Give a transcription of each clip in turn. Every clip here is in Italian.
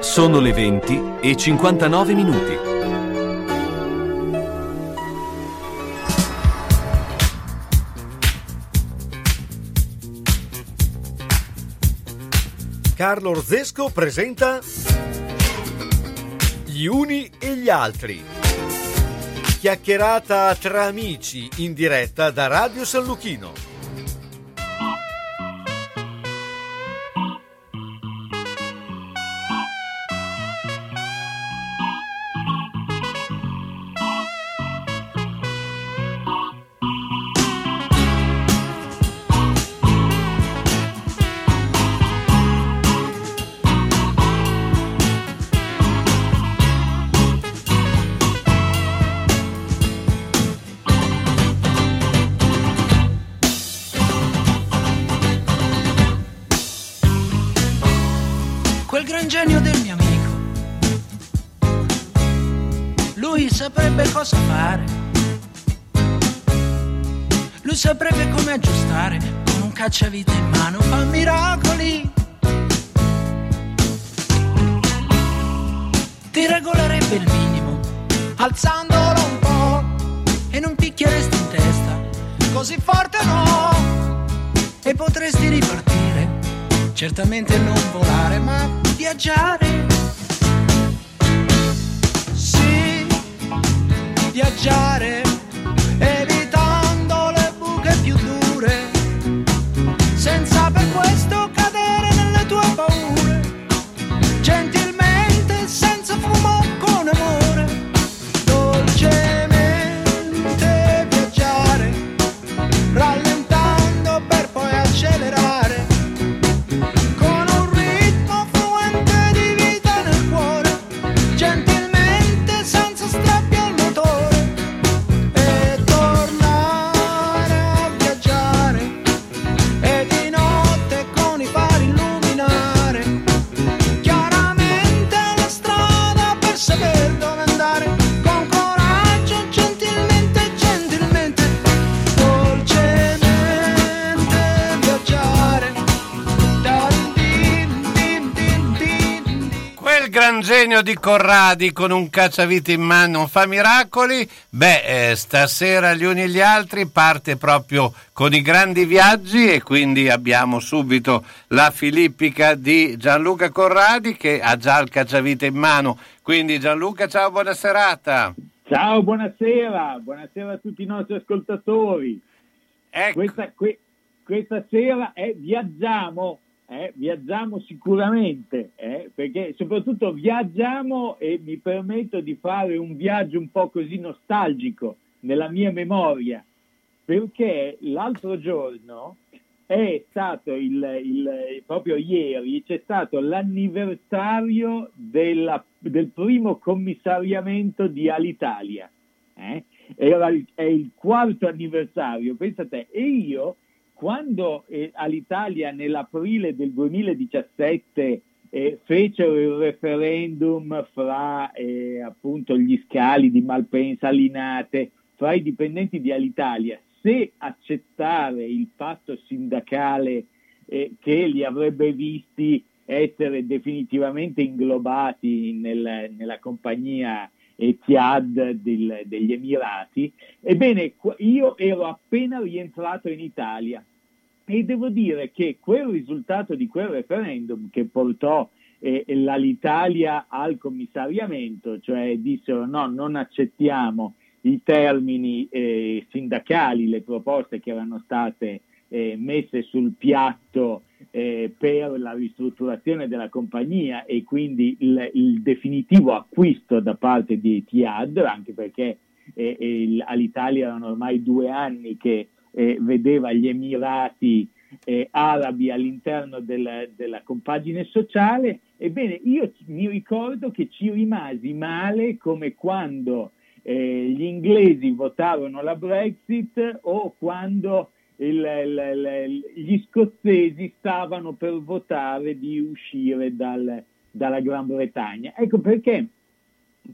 Sono le 20 e 59 minuti. Carlo Orzesco presenta Gli uni e gli altri. Chiacchierata tra amici in diretta da Radio San Luchino. Di Corradi con un cacciavite in mano fa miracoli? Beh, eh, stasera gli uni e gli altri parte proprio con i grandi viaggi e quindi abbiamo subito la filippica di Gianluca Corradi che ha già il cacciavite in mano. Quindi Gianluca, ciao, buona serata. Ciao, buonasera, buonasera a tutti i nostri ascoltatori. Ecco. Questa, que- questa sera è viaggiamo, eh, viaggiamo sicuramente, eh, perché soprattutto viaggiamo e mi permetto di fare un viaggio un po' così nostalgico nella mia memoria, perché l'altro giorno è stato il, il- proprio ieri, c'è stato l'anniversario della- del primo commissariamento di Alitalia. eh? Era il- è il quarto anniversario, pensate, e io quando eh, Alitalia nell'aprile del 2017 eh, fecero il referendum fra eh, appunto gli scali di Malpensa, Linate, fra i dipendenti di Alitalia, se accettare il patto sindacale eh, che li avrebbe visti essere definitivamente inglobati nel- nella compagnia Etihad del- degli Emirati, ebbene io ero appena rientrato in Italia e devo dire che quel risultato di quel referendum che portò eh, l'Alitalia al commissariamento, cioè dissero no, non accettiamo i termini eh, sindacali, le proposte che erano state eh, messe sul piatto eh, per la ristrutturazione della compagnia e quindi il, il definitivo acquisto da parte di Etihad, anche perché eh, eh, all'Italia erano ormai due anni che eh, vedeva gli Emirati eh, arabi all'interno del- della compagine sociale, ebbene io mi ricordo che ci rimasi male come quando eh, gli inglesi votarono la Brexit o quando il- il- il- gli scozzesi stavano per votare di uscire dal- dalla Gran Bretagna. Ecco perché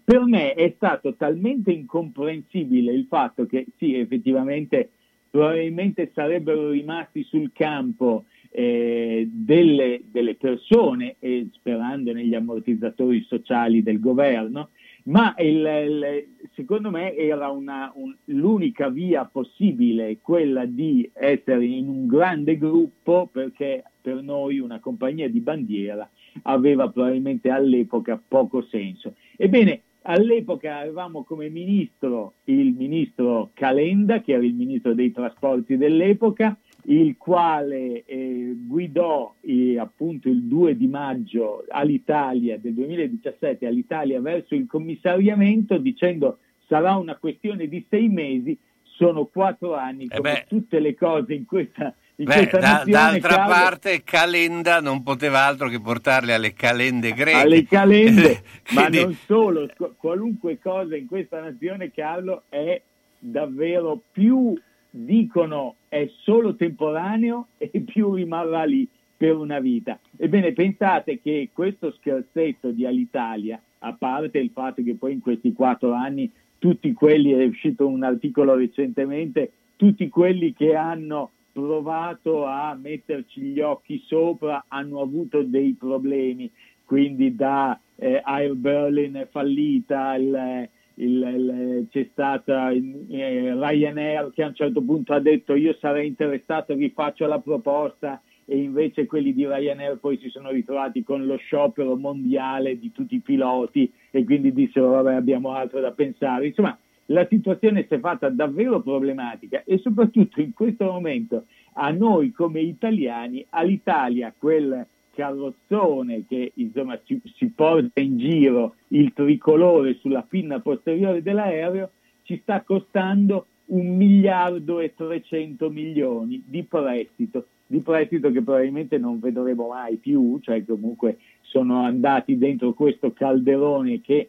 per me è stato talmente incomprensibile il fatto che sì, effettivamente probabilmente sarebbero rimasti sul campo eh, delle, delle, persone, e sperando negli ammortizzatori sociali del governo, ma il, il, secondo me era una, un, l'unica via possibile quella di essere in un grande gruppo perché per noi una compagnia di bandiera aveva probabilmente all'epoca poco senso. Ebbene, all'epoca avevamo come ministro il ministro Calenda, che era il ministro dei trasporti dell'epoca, il quale eh, guidò eh, appunto il 2 di maggio all'Italia del 2017 all'Italia verso il commissariamento dicendo sarà una questione di sei mesi, sono quattro anni, eh come tutte le cose in questa Beh, da, d'altra cade... parte Calenda non poteva altro che portarle alle calende greche. Alle calende, Quindi... ma non solo, qualunque cosa in questa nazione, Carlo, è davvero più dicono è solo temporaneo e più rimarrà lì per una vita. Ebbene, pensate che questo scherzetto di Alitalia, a parte il fatto che poi in questi quattro anni tutti quelli, è uscito un articolo recentemente, tutti quelli che hanno provato a metterci gli occhi sopra hanno avuto dei problemi, quindi da eh, Air Berlin è fallita, il, il, il, c'è stata eh, Ryanair che a un certo punto ha detto io sarei interessato, vi faccio la proposta e invece quelli di Ryanair poi si sono ritrovati con lo sciopero mondiale di tutti i piloti e quindi dissero vabbè abbiamo altro da pensare. Insomma, la situazione si è fatta davvero problematica e soprattutto in questo momento a noi come italiani, all'Italia quel carrozzone che insomma si, si, porta in giro il tricolore sulla pinna posteriore dell'aereo ci sta costando un miliardo e 300 milioni di prestito, di prestito che probabilmente non vedremo mai più, cioè comunque sono andati dentro questo calderone che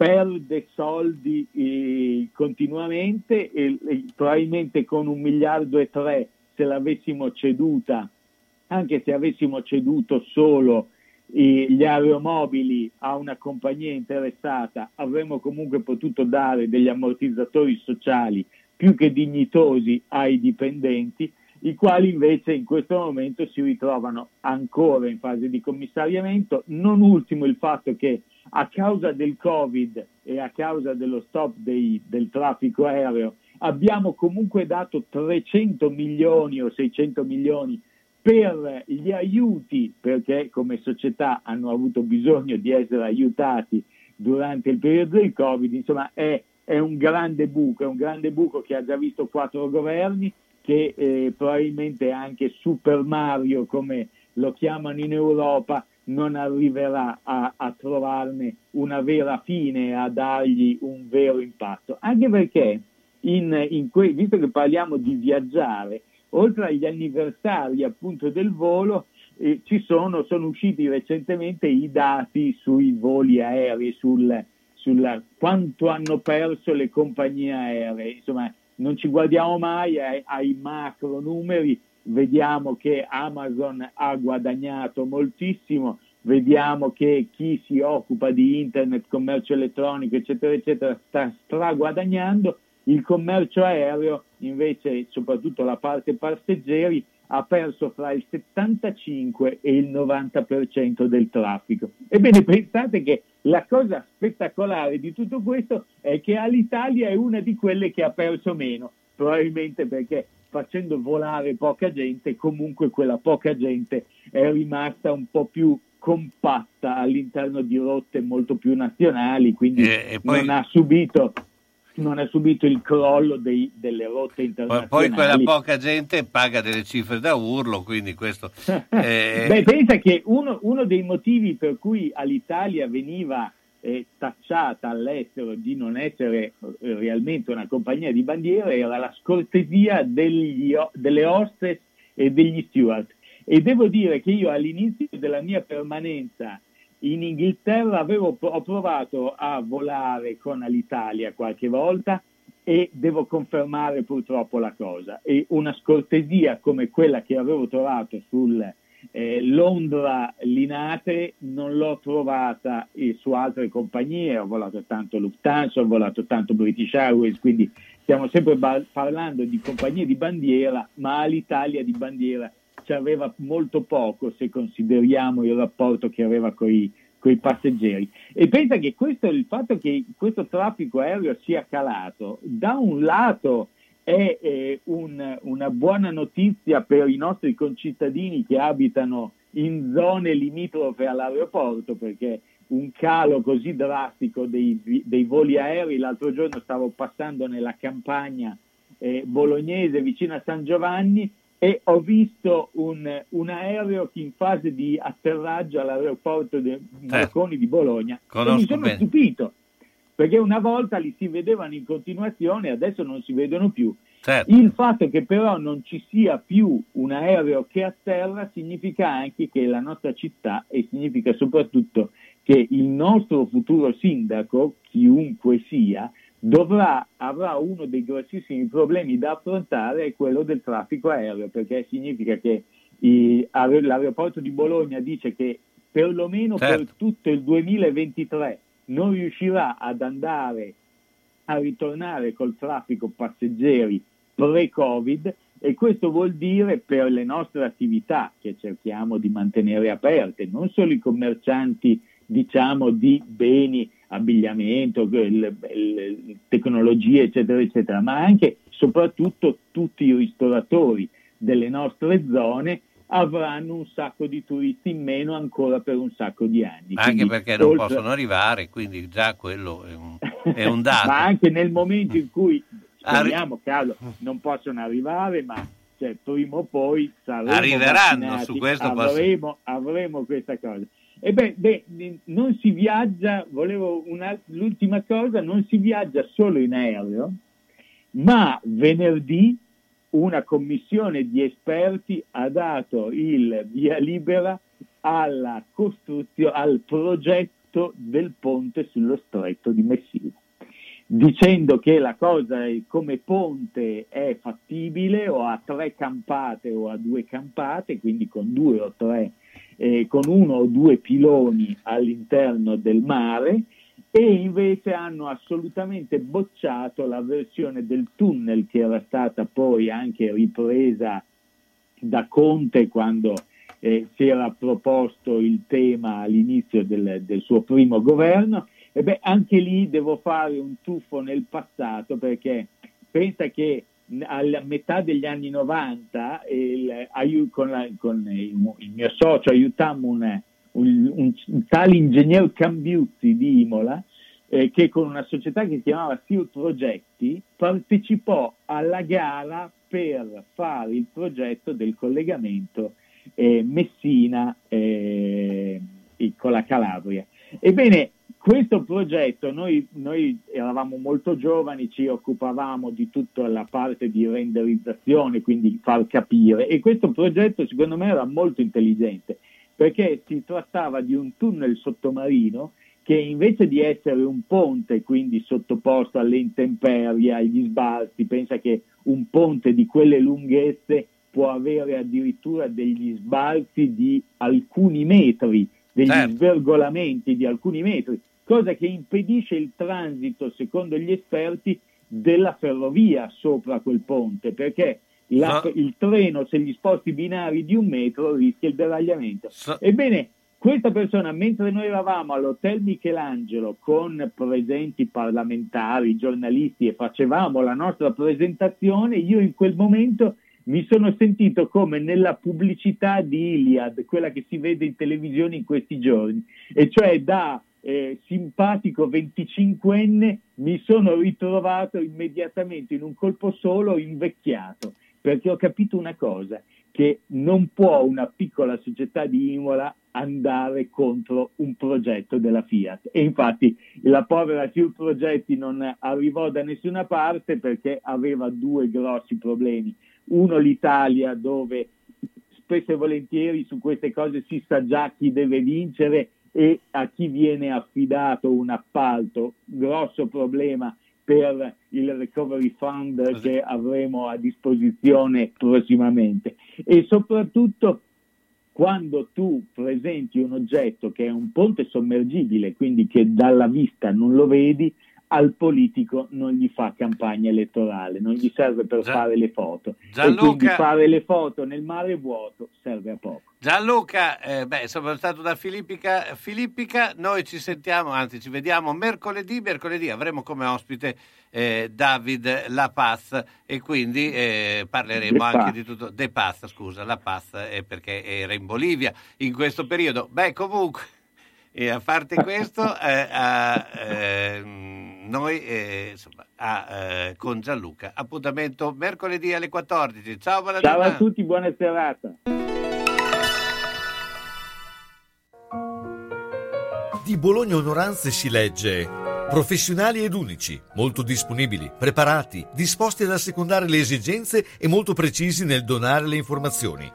perde soldi eh, continuamente e, e, probabilmente con un miliardo e tre se l'avessimo ceduta anche se avessimo ceduto solo gli aeromobili a una compagnia interessata, avremmo comunque potuto dare degli ammortizzatori sociali più che dignitosi ai dipendenti, i quali invece in questo momento si ritrovano ancora in fase di commissariamento, non ultimo il fatto che a causa del Covid e a causa dello stop dei, del traffico aereo abbiamo comunque dato 300 milioni o 600 milioni per gli aiuti, perché come società hanno avuto bisogno di essere aiutati durante il periodo del Covid, insomma è, è un grande buco, è un grande buco che ha già visto quattro governi, che eh, probabilmente anche Super Mario, come lo chiamano in Europa, non arriverà a, a trovarne una vera fine, a dargli un vero impatto. Anche perché, in, in que- visto che parliamo di viaggiare, oltre agli anniversari appunto del volo, eh, ci sono, sono usciti recentemente i dati sui voli aerei, sul, sulla, quanto hanno perso le compagnie aeree. Insomma, non ci guardiamo mai ai, ai macro numeri, vediamo che Amazon ha guadagnato moltissimo, vediamo che chi si occupa di internet, commercio elettronico, eccetera, eccetera, sta straguadagnando il commercio aereo, invece, soprattutto la parte passeggeri, ha perso fra il 75 e il 90% del traffico. Ebbene, pensate che la cosa spettacolare di tutto questo è che Alitalia è una di quelle che ha perso meno, probabilmente perché facendo volare poca gente, comunque quella poca gente è rimasta un po' più compatta all'interno di rotte molto più nazionali, quindi e, e poi... non ha subito non ha subito il crollo dei, delle rotte internazionali. Poi quella poca gente paga delle cifre da urlo, quindi questo... Eh... Beh, pensa che uno, uno, dei motivi per cui all'Italia veniva eh, tacciata all'estero di non essere eh, realmente una compagnia di bandiera era la scortesia degli, delle hostess e degli steward. E devo dire che io all'inizio della mia permanenza in Inghilterra avevo, ho provato a volare con l'Italia qualche volta e devo confermare purtroppo la cosa. E una scortesia come quella che avevo trovato sul, eh, Londra Linate non l'ho trovata eh, su altre compagnie, ho volato tanto Lufthansa, ho volato tanto British Airways, quindi stiamo sempre ba- parlando di compagnie di bandiera, ma l'Italia di bandiera ci aveva molto poco se consideriamo il rapporto che aveva con i passeggeri. E pensa che questo, il fatto che questo traffico aereo sia calato, da un lato è eh, un, una buona notizia per i nostri concittadini che abitano in zone limitrofe all'aeroporto, perché un calo così drastico dei, dei voli aerei, l'altro giorno stavo passando nella campagna eh, bolognese vicino a San Giovanni e ho visto un, un, aereo che in fase di atterraggio all'aeroporto di Marconi di Bologna e mi sono bene. stupito perché una volta li si vedevano in continuazione, adesso non si vedono più. Certo. Il fatto che però non ci sia più un aereo che atterra significa anche che la nostra città e significa soprattutto che il nostro futuro sindaco, chiunque sia, dovrà, avrà uno dei grossissimi problemi da affrontare, è quello del traffico aereo, perché significa che i, l'aeroporto di Bologna dice che perlomeno Certo. per tutto il 2023 non riuscirà ad andare a ritornare col traffico passeggeri pre-Covid e questo vuol dire per le nostre attività che cerchiamo di mantenere aperte, non solo i commercianti diciamo di beni, abbigliamento, tecnologie eccetera eccetera, ma anche soprattutto tutti i ristoratori delle nostre zone avranno un sacco di turisti in meno ancora per un sacco di anni. Anche Quindi, perché non oltre- possono arrivare, quindi già quello è un, è un dato. ma anche nel momento in cui Arri- speriamo Carlo non possono arrivare ma cioè, prima o poi saremo Arriveranno, vaccinati, su questo posso- avremo, avremo questa cosa e beh, beh, non si viaggia volevo una, l'ultima cosa non si viaggia solo in aereo ma venerdì una commissione di esperti ha dato il via libera alla costruzione, al progetto del ponte sullo stretto di Messina, dicendo che la cosa come ponte è fattibile o a tre campate o a due campate, quindi con due o tre, eh, con uno o due piloni all'interno del mare e invece hanno assolutamente bocciato la versione del tunnel che era stata poi anche ripresa da Conte quando eh, si era proposto il tema all'inizio del, del suo primo governo. E beh, anche lì devo fare un tuffo nel passato perché pensa che alla metà degli anni 90 il- con, la- con il, il mio socio aiutammo un, un, un- un tale ingegner Cambiuzzi di Imola eh, che con una società che si chiamava Sir Progetti partecipò alla gara per fare il progetto del collegamento eh, Messina eh, con la Calabria. Ebbene, questo progetto, noi, noi eravamo molto giovani, ci occupavamo di tutta la parte di renderizzazione, quindi far capire, e questo progetto secondo me era molto intelligente, perché si trattava di un tunnel sottomarino che invece di essere un ponte, quindi sottoposto alle intemperie, agli sbalzi, pensa che un ponte di quelle lunghezze può avere addirittura degli sbalzi di alcuni metri, degli Certo. svergolamenti di alcuni metri, cosa che impedisce il transito, secondo gli esperti, della ferrovia sopra quel ponte, perché la- So- il treno, se gli sposti binari di un metro, rischia il deragliamento. So- Ebbene, questa persona, mentre noi eravamo all'Hotel Michelangelo con presenti parlamentari, giornalisti e facevamo la nostra presentazione, io in quel momento mi sono sentito come nella pubblicità di Iliad, quella che si vede in televisione in questi giorni, e cioè da eh, simpatico 25enne mi sono ritrovato immediatamente in un colpo solo invecchiato, perché ho capito una cosa, che non può una piccola società di Imola andare contro un progetto della Fiat. E infatti la povera Fiat Progetti non arrivò da nessuna parte perché aveva due grossi problemi. Uno l'Italia dove spesso e volentieri su queste cose si sa già chi deve vincere e a chi viene affidato un appalto, grosso problema per il recovery fund che avremo a disposizione prossimamente. E soprattutto quando tu presenti un oggetto che è un ponte sommergibile, quindi che dalla vista non lo vedi, al politico non gli fa campagna elettorale, non gli serve per Gia- fare le foto. Gianluca- E quindi fare le foto nel mare vuoto serve a poco. Gianluca, eh, beh, sono stato da Filippica, Filippica, noi ci sentiamo, anzi ci vediamo mercoledì, mercoledì avremo come ospite eh, David La Paz e quindi eh, parleremo De anche Paz. di tutto, De Paz, scusa, La Paz è perché era in Bolivia in questo periodo. Beh, comunque, a parte questo, eh, ehm, noi eh, insomma, a, eh, con Gianluca, appuntamento mercoledì alle 14. Ciao, buona Ciao a tutti, buona serata. Di Bologna Onoranze si legge professionali ed unici, molto disponibili, preparati, disposti ad assecondare le esigenze e molto precisi nel donare le informazioni.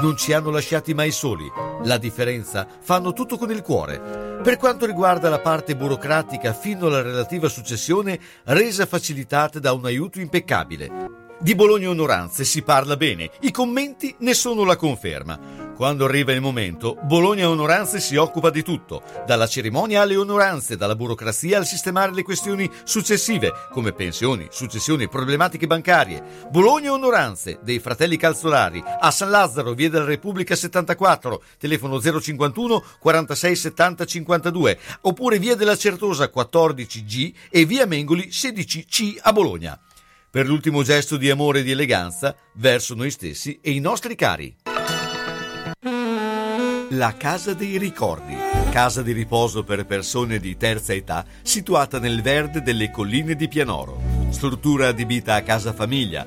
Non ci hanno lasciati mai soli. La differenza fanno tutto con il cuore. Per quanto riguarda la parte burocratica fino alla relativa successione, resa facilitata da un aiuto impeccabile. Di Bologna Onoranze si parla bene, i commenti ne sono la conferma. Quando arriva il momento, Bologna Onoranze si occupa di tutto, dalla cerimonia alle onoranze, dalla burocrazia al sistemare le questioni successive, come pensioni, successioni e problematiche bancarie. Bologna Onoranze, dei fratelli Calzolari, a San Lazzaro, via della Repubblica 74, telefono 051 46 70 52, oppure via della Certosa 14G e via Mengoli 16C a Bologna per l'ultimo gesto di amore e di eleganza verso noi stessi e i nostri cari. La Casa dei Ricordi, casa di riposo per persone di terza età, situata nel verde delle colline di Pianoro. Struttura adibita a casa famiglia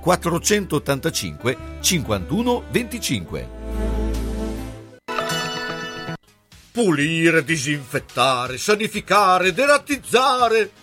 485 51 25. Pulire, disinfettare, sanificare, derattizzare.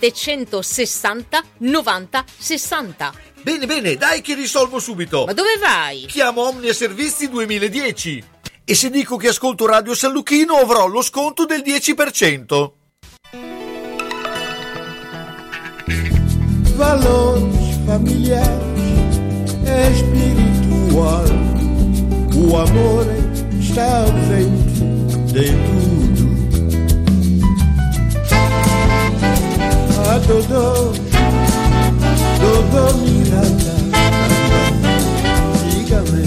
760 90 60. Bene, bene, dai che risolvo subito. Ma dove vai? Chiamo Omnia Servizi 2010. E se dico che ascolto Radio San Lucchino avrò lo sconto del 10%. valores familiares é espiritual. O amor está ausente de tudo. A Dodô, Dodô Miranda, diga-me.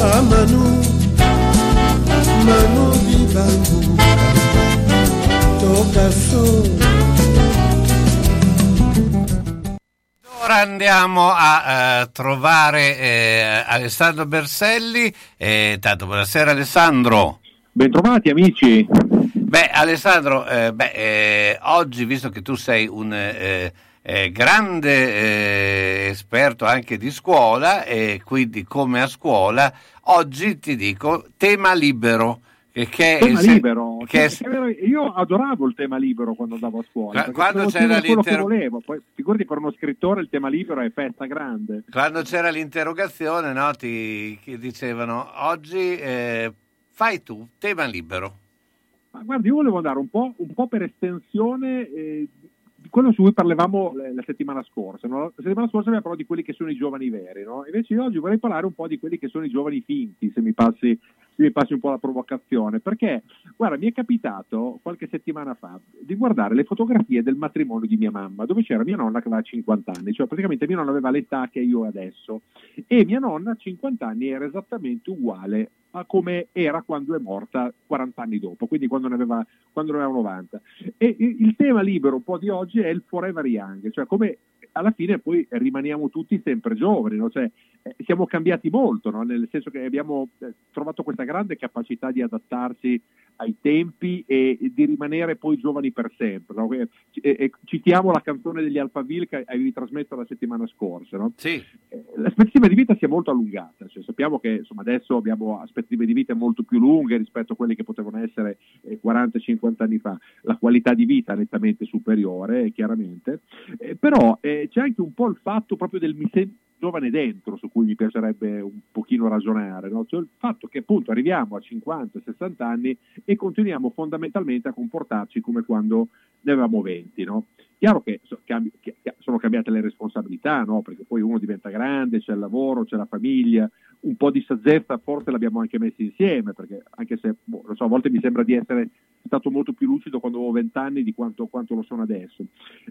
A Manu, Manu de Bangu, toca solo. Ora andiamo a eh, trovare eh, Alessandro Berselli. Eh, tanto, buonasera Alessandro. Bentrovati amici. Beh, Alessandro, eh, beh, eh, oggi, visto che tu sei un eh, eh, grande eh, esperto anche di scuola e quindi come a scuola, oggi ti dico tema libero. Che, che Tema se- libero. che vero, io adoravo il tema libero quando andavo a scuola. Quando c'era scrivere quello che l'inter- volevo. Poi, figurati per uno scrittore il tema libero è festa grande. quando c'era l'interrogazione, no, ti che dicevano oggi eh, fai tu, tema libero. Ma guardi, io volevo andare un po', un po' per estensione eh, di quello su cui parlavamo la, settimana scorsa. no? La settimana scorsa abbiamo parlato di quelli che sono i giovani veri, no? invece io oggi vorrei parlare un po' di quelli che sono i giovani finti, se mi passi mi passi un po' la provocazione, perché guarda, mi è capitato qualche settimana fa di guardare le fotografie del matrimonio di mia mamma, dove c'era mia nonna che aveva 50 anni, cioè praticamente mia nonna aveva l'età che io adesso e mia nonna a 50 anni era esattamente uguale a come era quando è morta 40 anni dopo, quindi quando ne aveva, quando ne aveva 90. E il tema libero un po' di oggi è il forever young, cioè come alla fine poi rimaniamo tutti sempre giovani, no? cioè, eh, siamo cambiati molto, no? nel senso che abbiamo eh, trovato questa grande capacità di adattarsi ai tempi e, di rimanere poi giovani per sempre. No? E, e, citiamo la canzone degli Alphaville che avevi trasmesso la settimana scorsa. Sì. Eh, l'aspettativa di vita si è molto allungata, cioè, sappiamo che insomma, adesso abbiamo aspettative di vita molto più lunghe rispetto a quelle che potevano essere eh, 40-50 anni fa, la qualità di vita nettamente superiore, chiaramente, eh, però eh, c'è anche un po' il fatto proprio del mi sento giovane dentro su cui mi piacerebbe un pochino ragionare, no? cioè il fatto che appunto arriviamo a 50-60 anni e continuiamo fondamentalmente a comportarci come quando ne avevamo 20. No? Chiaro che sono cambiate le responsabilità, no? perché poi uno diventa grande, c'è il lavoro, c'è la famiglia, un po' di saggezza forse l'abbiamo anche messi insieme, perché anche se boh, so, a volte mi sembra di essere stato molto più lucido quando avevo vent'anni di quanto, quanto, lo sono adesso.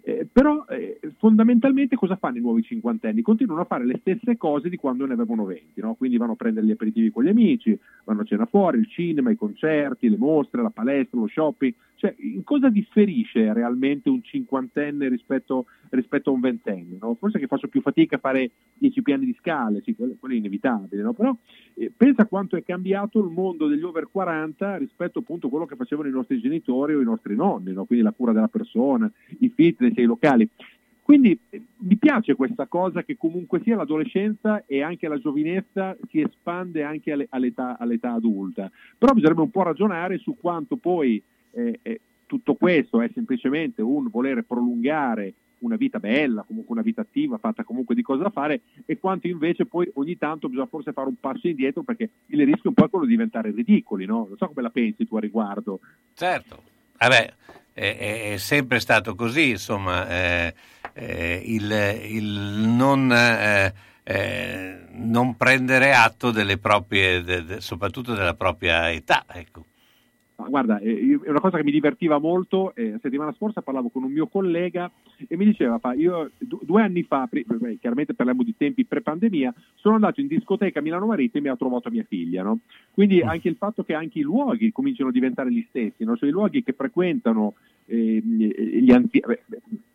Eh, però eh, fondamentalmente cosa fanno i nuovi cinquantenni? Continuano a fare le stesse cose di quando ne avevano venti, no? quindi vanno a prendere gli aperitivi con gli amici, vanno a cena fuori, il cinema, i concerti, le mostre, la palestra, lo shopping. Cioè, in cosa differisce realmente un cinquantenne rispetto, rispetto a un ventenne? No? Forse che faccio più fatica a fare dieci piani di scale, sì, quello, quello è inevitabile, no? però eh, pensa quanto è cambiato il mondo degli over 40 rispetto appunto a quello che facevano i nostri genitori o i nostri nonni, no? quindi la cura della persona, i fitness i locali. Quindi eh, mi piace questa cosa che comunque sia l'adolescenza e anche la giovinezza si espande anche all'età, all'età adulta, però bisognerebbe un po' ragionare su quanto poi eh, eh, tutto questo è semplicemente un volere prolungare una vita bella, comunque una vita attiva, fatta comunque di cosa da fare, e quanto invece poi ogni tanto bisogna forse fare un passo indietro perché il rischio un po' è quello di diventare ridicoli, no? Non so come la pensi tu a riguardo. Certo, vabbè, è, è sempre stato così, insomma, eh, eh, il, il, non... Eh, eh non prendere atto delle proprie, de, de, soprattutto della propria età. Ecco. Ma guarda, eh, è una cosa che mi divertiva molto. Eh, la settimana scorsa parlavo con un mio collega e mi diceva: fa, Io due anni fa, beh, chiaramente parliamo di tempi pre-pandemia, sono andato in discoteca a Milano Marittimi e ho trovato mia figlia. No? Quindi mm. anche il fatto che anche i luoghi cominciano a diventare gli stessi, no? cioè i luoghi che frequentano eh, gli anziani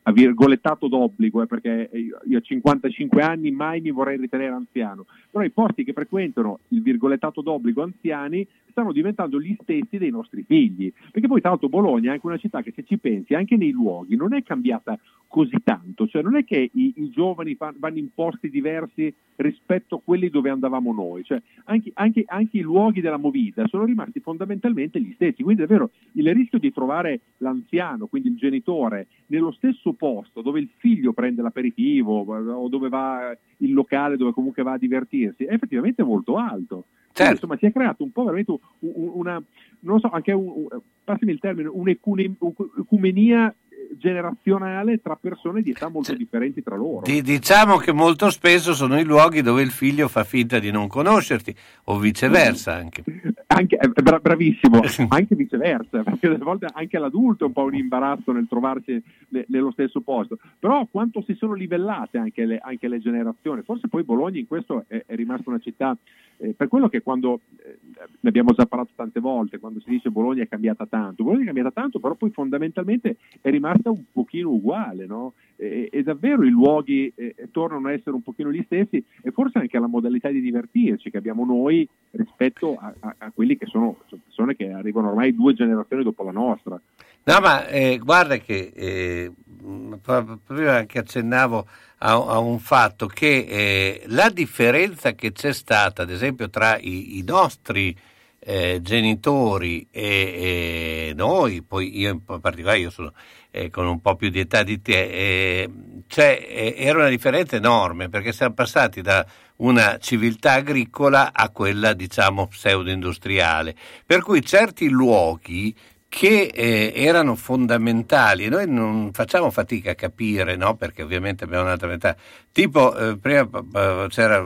a virgolettato d'obbligo, eh, perché io a 55 anni mai mi vorrei ritenere anziano, però i posti che frequentano il virgolettato d'obbligo anziani stanno diventando gli stessi dei nostri figli, perché poi tra l'altro Bologna è anche una città che se ci pensi anche nei luoghi non è cambiata così tanto, cioè non è che i, i giovani fa, vanno in posti diversi rispetto a quelli dove andavamo noi, cioè anche, anche, anche i luoghi della movida sono rimasti fondamentalmente gli stessi, quindi davvero il rischio di trovare l'anziano, quindi il genitore, nello stesso posto dove il figlio prende l'aperitivo o dove va il locale dove comunque va a divertirsi è effettivamente molto alto. Certo. insomma, si è creato un po' veramente una, non so, anche un, passami il termine, un'ecumenia generazionale tra persone di età molto differenti tra loro. Diciamo che molto spesso sono i luoghi dove il figlio fa finta di non conoscerti o viceversa anche. anche eh, bra- bravissimo, anche viceversa, perché a volte anche l'adulto è un po' un imbarazzo nel trovarsi ne- nello stesso posto, però quanto si sono livellate anche le, anche le generazioni, forse poi Bologna in questo è, è rimasta una città eh, per quello che quando, eh, ne abbiamo già parlato tante volte, quando si dice Bologna è cambiata tanto, Bologna è cambiata tanto, però poi fondamentalmente è rimasta un pochino uguale, no? e, e, davvero i luoghi eh, tornano a essere un pochino gli stessi e forse anche la modalità di divertirci che abbiamo noi rispetto a, a, a quelli che sono persone che arrivano ormai due generazioni dopo la nostra. No, ma eh, guarda che eh, prima anche accennavo a, a un fatto che eh, la differenza che c'è stata, ad esempio, tra i, i nostri eh, genitori e, e, noi, poi io in particolare io sono eh, con un po' più di età di te, eh, cioè, era una differenza enorme perché siamo passati da una civiltà agricola a quella diciamo pseudo-industriale, per cui certi luoghi che eh, erano fondamentali e noi non facciamo fatica a capire, no? perché ovviamente abbiamo un'altra metà. Tipo, eh, prima c'era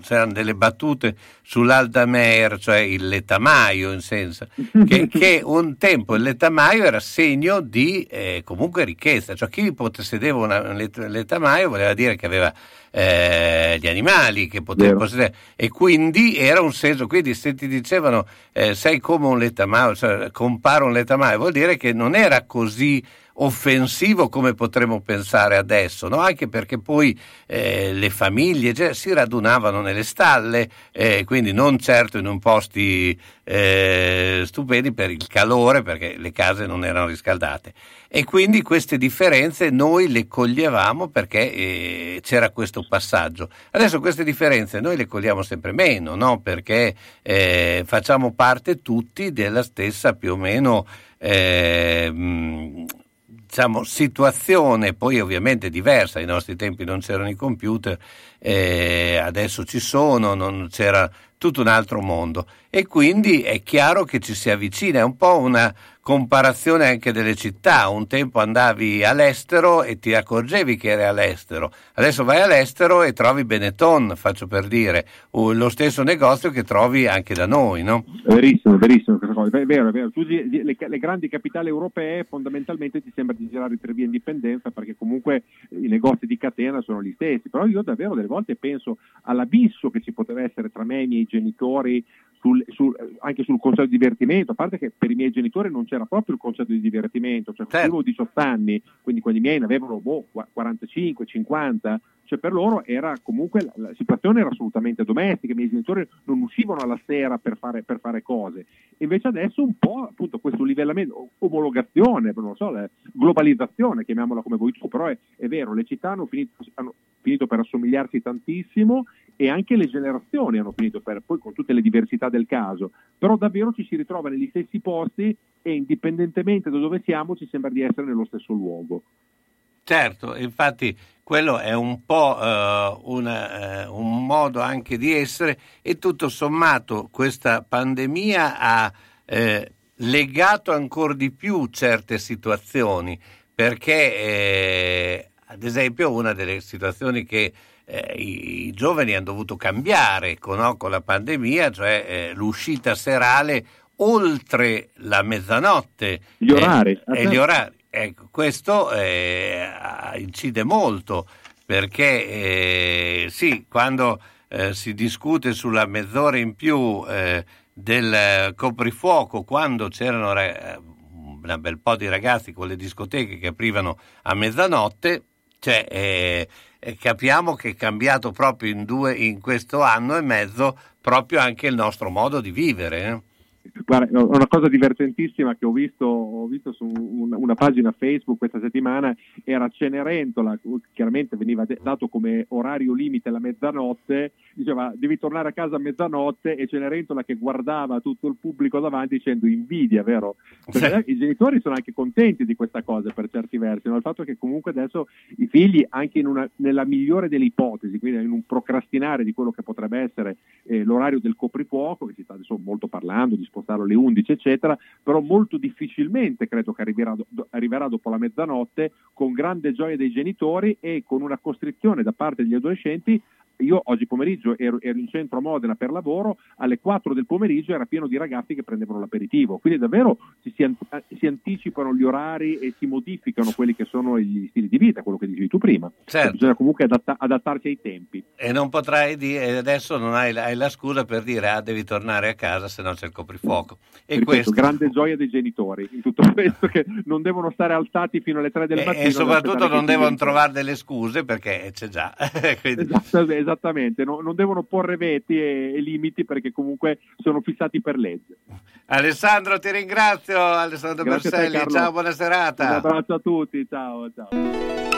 c'erano delle battute sull'Aldamer, cioè il letamaio in senso, che, che un tempo il letamaio era segno di eh, comunque ricchezza, cioè chi possedeva una, un letamaio voleva dire che aveva eh, gli animali che poteva possedere e quindi era un senso, quindi se ti dicevano eh, sei come un letamaio, cioè compare un letamaio, vuol dire che non era così offensivo come potremmo pensare adesso, no? anche perché poi eh, le famiglie cioè, si radunavano nelle stalle, eh, quindi non certo in un posti eh, stupendi per il calore, perché le case non erano riscaldate. E quindi queste differenze noi le coglievamo perché eh, c'era questo passaggio. Adesso queste differenze noi le cogliamo sempre meno, no? perché eh, facciamo parte tutti della stessa più o meno eh, diciamo, situazione poi ovviamente diversa, ai nostri tempi non c'erano i computer, eh, adesso ci sono, non c'era tutto un altro mondo e quindi è chiaro che ci si avvicina, è un po' una comparazione anche delle città, un tempo andavi all'estero e ti accorgevi che eri all'estero, adesso vai all'estero e trovi Benetton, faccio per dire, lo stesso negozio che trovi anche da noi, no? Verissimo, verissimo, è vero, è vero, tu, le, le, grandi capitali europee fondamentalmente ti sembra di girare per via indipendenza perché comunque i negozi di catena sono gli stessi, però io davvero delle volte penso all'abisso che ci poteva essere tra me e i miei genitori sul, sul, anche sul concetto di divertimento, a parte che per i miei genitori non c'era proprio il concetto di divertimento, cioè certo. avevo 18 anni, quindi quelli miei ne avevano boh, 45, 50, cioè per loro era comunque la, situazione era assolutamente domestica, i miei genitori non uscivano alla sera per fare, per fare cose. Invece adesso un po' appunto questo livellamento, omologazione, non so, globalizzazione, chiamiamola come vuoi tu, però è, è vero, le città hanno finito, hanno finito per assomigliarsi tantissimo e anche le generazioni hanno finito per, poi con tutte le diversità del caso, però davvero ci si ritrova negli stessi posti e indipendentemente da dove siamo ci sembra di essere nello stesso luogo. Certo, infatti quello è un po' uh, una, uh, un modo anche di essere e tutto sommato questa pandemia ha eh, legato ancora di più certe situazioni perché eh, ad esempio una delle situazioni che eh, i, i, giovani hanno dovuto cambiare con, con la pandemia, cioè eh, l'uscita serale oltre la mezzanotte. Gli orari. Eh, gli orari. Ecco, questo eh, incide molto perché eh, sì, quando eh, si discute sulla mezz'ora in più del coprifuoco, quando c'erano un bel po' di ragazzi con le discoteche che aprivano a mezzanotte, cioè, eh, eh, capiamo che è cambiato proprio in, due, in questo anno e mezzo proprio anche il nostro modo di vivere. Guarda, una cosa divertentissima che ho visto, ho visto su una, una, pagina Facebook questa settimana era Cenerentola, chiaramente veniva dato come orario limite la mezzanotte, diceva devi tornare a casa a mezzanotte e Cenerentola che guardava tutto il pubblico davanti dicendo invidia, vero? Perché sì. I genitori sono anche contenti di questa cosa per certi versi, no? il fatto che comunque adesso i figli, anche una, nella migliore delle ipotesi, quindi in un procrastinare di quello che potrebbe essere eh, l'orario del coprifuoco, che si sta adesso molto parlando di spostarlo alle 11, eccetera, però molto difficilmente credo che arriverà, arriverà dopo la mezzanotte con grande gioia dei genitori e con una costrizione da parte degli adolescenti io oggi pomeriggio ero, ero, in centro a Modena per lavoro, alle 4 del pomeriggio era pieno di ragazzi che prendevano l'aperitivo, quindi davvero si, si, si, anticipano gli orari e si modificano quelli che sono gli stili di vita, quello che dicevi tu prima. Certo. Bisogna comunque adatta, adattarsi ai tempi. E non potrai dire, adesso non hai, hai, la scusa per dire ah devi tornare a casa se no c'è il coprifuoco. E Ripeto, questo... grande gioia dei genitori in tutto questo che non devono stare alzati fino alle 3 del mattino. E, e soprattutto non devono trovare delle scuse perché c'è già. Quindi... Esatto, esattamente, no, non devono porre veti e, e, limiti perché comunque sono fissati per legge. Alessandro, ti ringrazio, Alessandro Grazie Berselli, te, ciao, buona serata. Un abbraccio a tutti, ciao, ciao.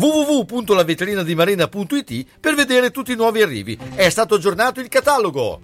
www.lavetrinadimarina.it per vedere tutti i nuovi arrivi. È stato aggiornato il catalogo.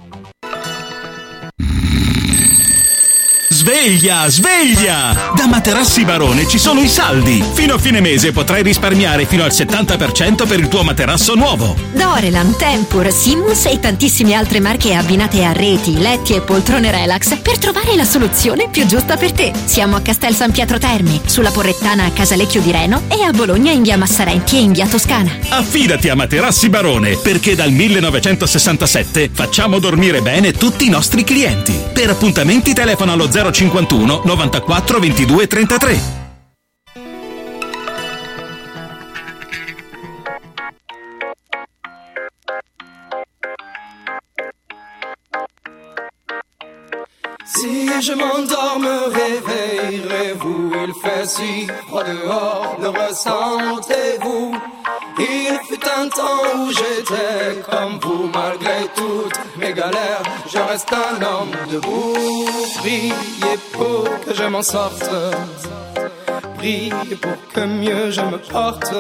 Sveglia, sveglia! Da Materassi Barone ci sono i saldi. Fino a fine mese potrai risparmiare fino al 70% per il tuo materasso nuovo. Dorelan, Tempur, Simus e tantissime altre marche abbinate a reti, letti e poltrone relax per trovare la soluzione più giusta per te. Siamo a Castel San Pietro Termi, sulla Porrettana a Casalecchio di Reno e a Bologna in via Massarenti e in via Toscana. Affidati a Materassi Barone perché dal 1967 facciamo dormire bene tutti i nostri clienti. Per appuntamenti telefono allo 051 94 22 33. Si je m'endors, me réveillerez-vous Il fait si froid dehors, le ressentez-vous Il fut un temps où j'étais comme vous Malgré toutes mes galères, je reste un homme debout. Priez pour que je m'en sorte. Priez pour que mieux je me porte.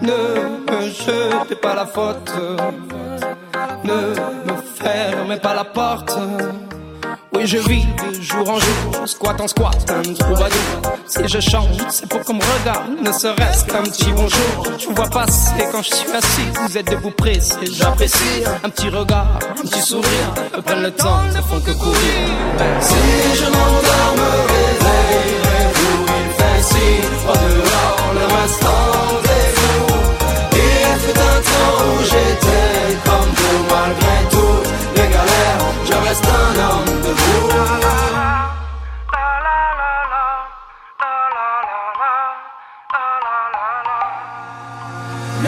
Ne me jetez pas la faute. Ne me fermez pas la porte oui, je vis de jour en jour, squat en squat, un troubadour. Si je chante, c'est pour qu'on me regarde, ne serait-ce qu'un petit bonjour. Je vous vois passer quand je suis assis, vous êtes debout pressé, j'apprécie. Un petit regard, un petit sourire, me prennent le temps, ne font que courir. Si je m'endors, me réveillerez-vous, il fait si froid dehors, le reste rendez-vous. Il fut un temps où j'étais comme vous, malgré tout les galères, je reste un homme debout.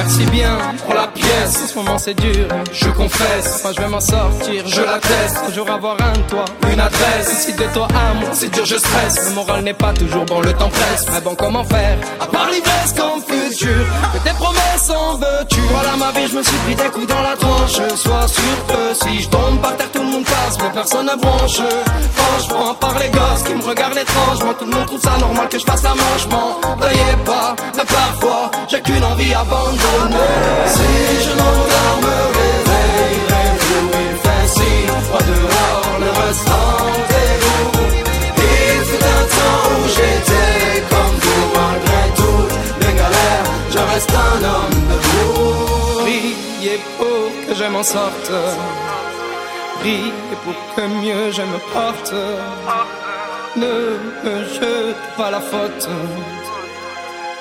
Merci bien pour la pièce, en ce moment c'est dur, je confesse. Moi je vais m'en sortir, je l'atteste. Toujours avoir un toit, une adresse. Si de toi à moi, c'est dur, je stresse. Le moral n'est pas toujours bon, le temps presse. Mais bon, comment faire? À part l'ivresse comme futur, que tes promesses en veux-tu? Voilà ma vie, je me suis pris des coups dans la tranche. Sois sûr que si je tombe par terre, tout le monde passe, mais personne ne branche. Franchement, à part les gosses qui me regardent étrangement, tout le monde trouve ça normal que je fasse la manche. M'en pas, mais parfois, j'ai qu'une envie abandonnée. Si je m'en réveillez-vous. il fait si, en dehors, le reste en déroule. Il fut un temps où j'étais comme vous, malgré tout. mes galères, je reste un homme de vous. Priez pour que je m'en sorte. Priez pour que mieux je me porte. Ne me jete pas la faute.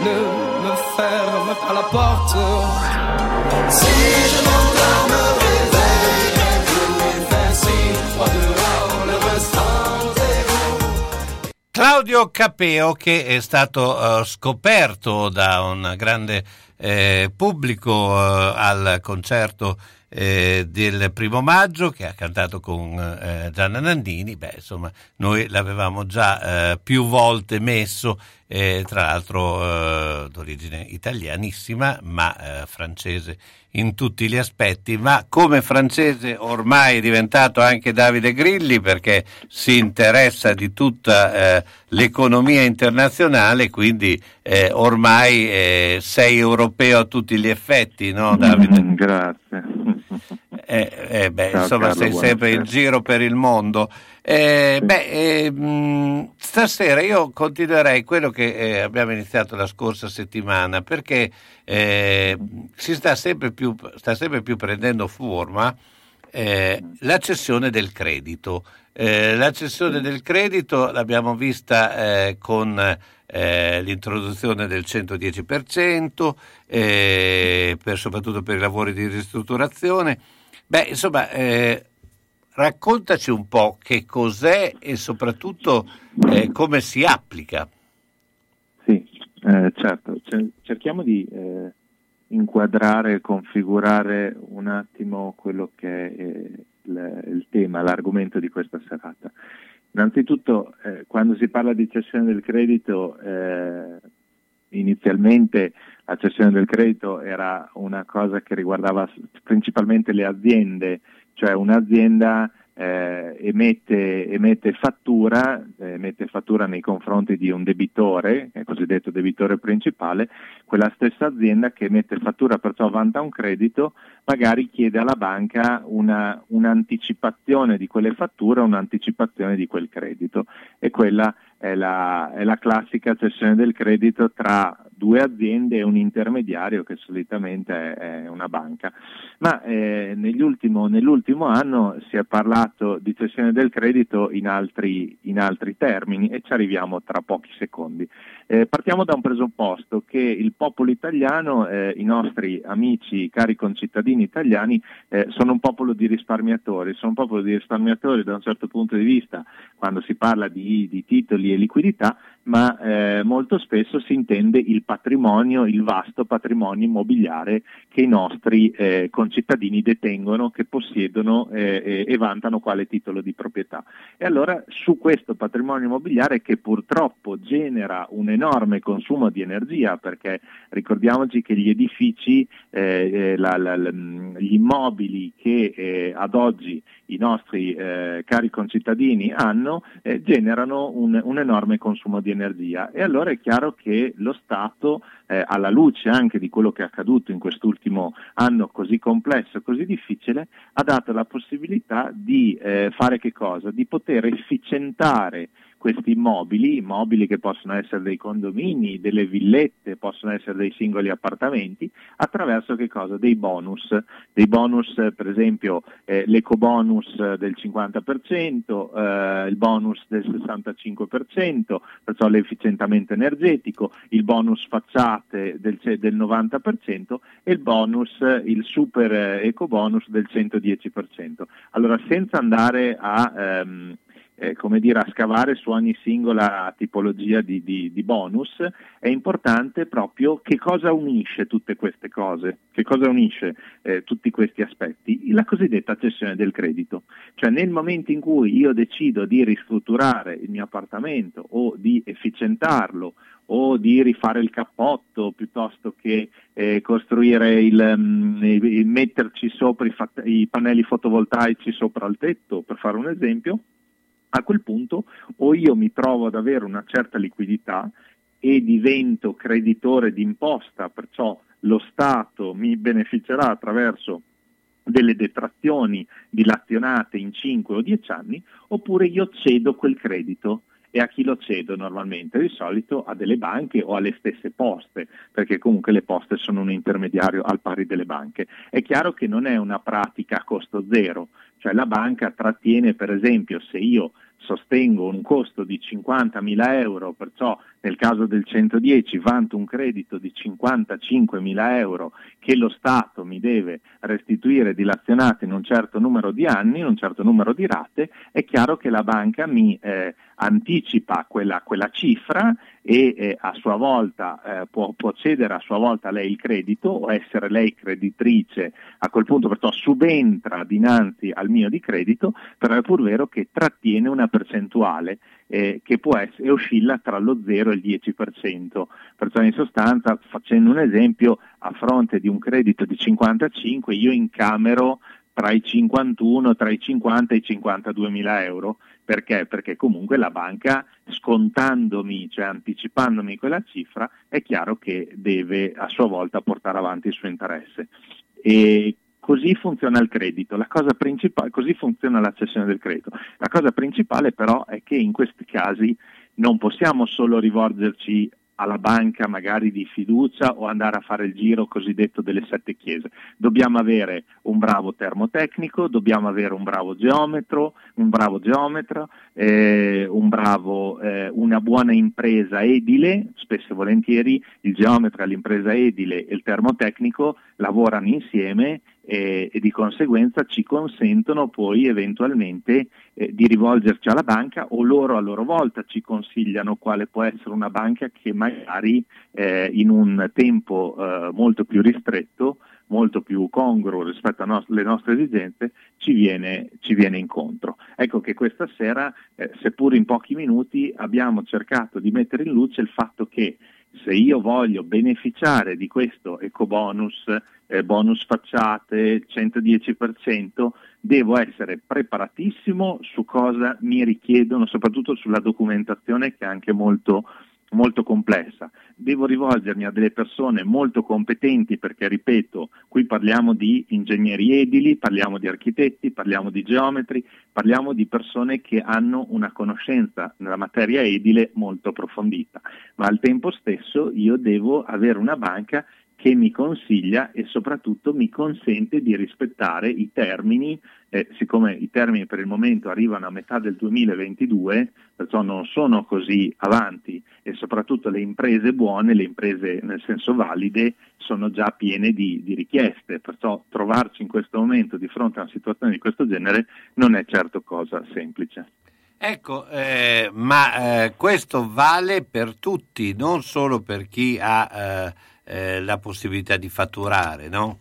Ne me ferme pas la porte. Si je m'endors, me réveille, il fait si froid dehors, le reste rendez-vous. Claudio Capeo che è stato eh, scoperto da un grande eh, pubblico eh, al concerto eh, del primo maggio che ha cantato con eh, Gianna Nandini, beh insomma noi l'avevamo già eh, più volte messo, eh, tra l'altro eh, d'origine italianissima ma eh, francese in tutti gli aspetti, ma come francese ormai è diventato anche Davide Grilli perché si interessa di tutta eh, l'economia internazionale, quindi eh, ormai eh, sei europeo a tutti gli effetti, no Davide? Mm, grazie. Eh, eh, beh, Ciao, insomma, Carlo, sei sempre in giro per il mondo. Eh, Sì. Beh, eh, mh, stasera io continuerei quello che eh, abbiamo iniziato la scorsa settimana perché eh, si sta sempre più, sta sempre più prendendo forma la cessione del credito. La cessione del credito l'abbiamo vista con l'introduzione del 110%, eh, per, soprattutto per i lavori di ristrutturazione. Beh, insomma, eh, raccontaci un po' che cos'è e soprattutto eh, come si applica. Sì, eh, certo, cerchiamo di eh, inquadrare configurare un attimo quello che è il, il tema, l'argomento di questa serata. Innanzitutto, eh, quando si parla di cessione del credito, eh, inizialmente la cessione del credito era una cosa che riguardava principalmente le aziende, cioè un'azienda eh, emette, emette, fattura, eh, emette, fattura, nei confronti di un debitore, il cosiddetto debitore principale, quella stessa azienda che emette fattura perciò vanta un credito, magari chiede alla banca una, un'anticipazione di quelle fatture, un'anticipazione di quel credito. E quella è la, è la classica cessione del credito tra due aziende e un intermediario che solitamente è, una banca. Ma eh, nell'ultimo, anno si è parlato di cessione del credito in altri, in altri termini e ci arriviamo tra pochi secondi. Eh, partiamo da un presupposto che il popolo italiano, eh, i nostri amici, cari concittadini italiani, eh, sono un popolo di risparmiatori, sono un popolo di risparmiatori da un certo punto di vista quando si parla di, di titoli liquidità, ma eh, molto spesso si intende il patrimonio, il vasto patrimonio immobiliare che i nostri eh, concittadini detengono, che possiedono eh, e vantano quale titolo di proprietà. E allora su questo patrimonio immobiliare che purtroppo genera un enorme consumo di energia, perché ricordiamoci che gli edifici, eh, eh, la, la, la, gli immobili che eh, ad oggi i nostri cari concittadini hanno, generano un, un enorme consumo di energia e allora è chiaro che lo Stato, eh, alla luce anche di quello che è accaduto in quest'ultimo anno così complesso così difficile, ha dato la possibilità di eh, fare che cosa? Di poter efficientare questi immobili, immobili che possono essere dei condomini, delle villette, possono essere dei singoli appartamenti, attraverso? Dei bonus, dei bonus per esempio eh, l'ecobonus del 50%, eh, il bonus del 65%, perciò l'efficientamento energetico, il bonus facciate del, del 90% e il bonus, il super ecobonus del 110%. Allora senza andare a... Ehm, eh, come dire, a scavare su ogni singola tipologia di, di, di, bonus, è importante proprio che cosa unisce tutte queste cose, che cosa unisce eh, tutti questi aspetti, la cosiddetta cessione del credito. Cioè nel momento in cui io decido di ristrutturare il mio appartamento o di efficientarlo o di rifare il cappotto piuttosto che eh, costruire il, um, il, metterci sopra i, fat- i pannelli fotovoltaici sopra il tetto, per fare un esempio, a quel punto o io mi trovo ad avere una certa liquidità e divento creditore d'imposta, perciò lo Stato mi beneficerà attraverso delle detrazioni dilazionate in 5 o 10 anni, oppure io cedo quel credito e a chi lo cedo normalmente? Di solito a delle banche o alle stesse poste, perché comunque le poste sono un intermediario al pari delle banche. È chiaro che non è una pratica a costo zero, cioè la banca trattiene per esempio se io sostengo un costo di 50.000 euro, perciò nel caso del 110 vanto un credito di 55.000 euro che lo Stato mi deve restituire dilazionato in un certo numero di anni, in un certo numero di rate, è chiaro che la banca mi eh, anticipa quella, quella, cifra e eh, a sua volta eh, può, può, cedere a sua volta lei il credito o essere lei creditrice, a quel punto perciò subentra dinanzi al mio di credito, però è pur vero che trattiene una percentuale eh, che può essere, oscilla tra lo 0 e il 10%. Perciò in sostanza, facendo un esempio, a fronte di un credito di 55 io incamero tra i 51, tra i 50 e i 52 mila euro. Perché? Perché comunque la banca scontandomi, cioè anticipandomi quella cifra, è chiaro che deve a sua volta portare avanti il suo interesse. E Così funziona il credito, così funziona la cessione del credito. La cosa principale però è che in questi casi non possiamo solo rivolgerci alla banca magari di fiducia o andare a fare il giro cosiddetto delle sette chiese. Dobbiamo avere un bravo termotecnico, dobbiamo avere un bravo geometro, un bravo geometra, eh, un bravo, eh, una buona impresa edile, spesso e volentieri il geometra, l'impresa edile e il termotecnico lavorano insieme e, e di conseguenza ci consentono poi eventualmente eh, di rivolgerci alla banca o loro a loro volta ci consigliano quale può essere una banca che magari eh, in un tempo eh, molto più ristretto molto più congruo rispetto alle no- nostre esigenze, ci viene, ci viene, incontro. Ecco che questa sera, eh, seppur in pochi minuti, abbiamo cercato di mettere in luce il fatto che se io voglio beneficiare di questo ecobonus, eh, bonus facciate, 110%, devo essere preparatissimo su cosa mi richiedono, soprattutto sulla documentazione che è anche molto molto complessa. Devo rivolgermi a delle persone molto competenti perché, ripeto, qui parliamo di ingegneri edili, parliamo di architetti, parliamo di geometri, parliamo di persone che hanno una conoscenza nella materia edile molto approfondita, ma al tempo stesso io devo avere una banca che mi consiglia e soprattutto mi consente di rispettare i termini, eh, siccome i termini per il momento arrivano a metà del 2022, perciò non sono così avanti e soprattutto le imprese buone, le imprese nel senso valide, sono già piene di, di richieste, perciò trovarci in questo momento di fronte a una situazione di questo genere non è certo cosa semplice. Ecco, eh, ma eh, questo vale per tutti, non solo per chi ha eh, la possibilità di fatturare, no?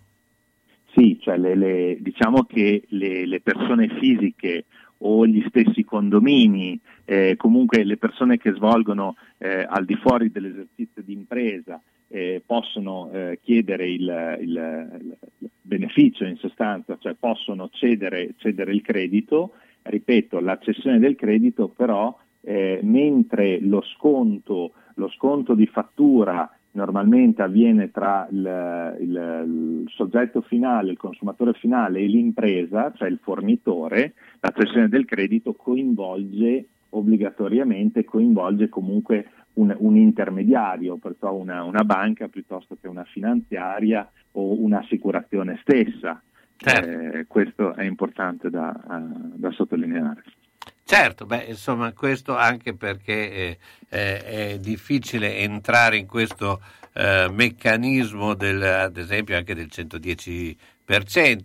Sì, cioè le, le, diciamo che le, le, persone fisiche o gli stessi condomini, eh, comunque le persone che svolgono eh, al di fuori dell'esercizio di impresa, eh, possono eh, chiedere il, il, il, beneficio in sostanza, cioè possono cedere, cedere il credito. Ripeto, la cessione del credito però, eh, mentre lo sconto, lo sconto di fattura normalmente avviene tra il, il, il, soggetto finale, il consumatore finale e l'impresa, cioè il fornitore, la cessione del credito coinvolge obbligatoriamente, coinvolge comunque un, un intermediario, perciò una, una, banca piuttosto che una finanziaria o un'assicurazione stessa. Certo. Eh, questo è importante da, da sottolineare. Certo, beh, insomma, questo anche perché eh, eh, è difficile entrare in questo eh, meccanismo del, ad esempio anche del 110%,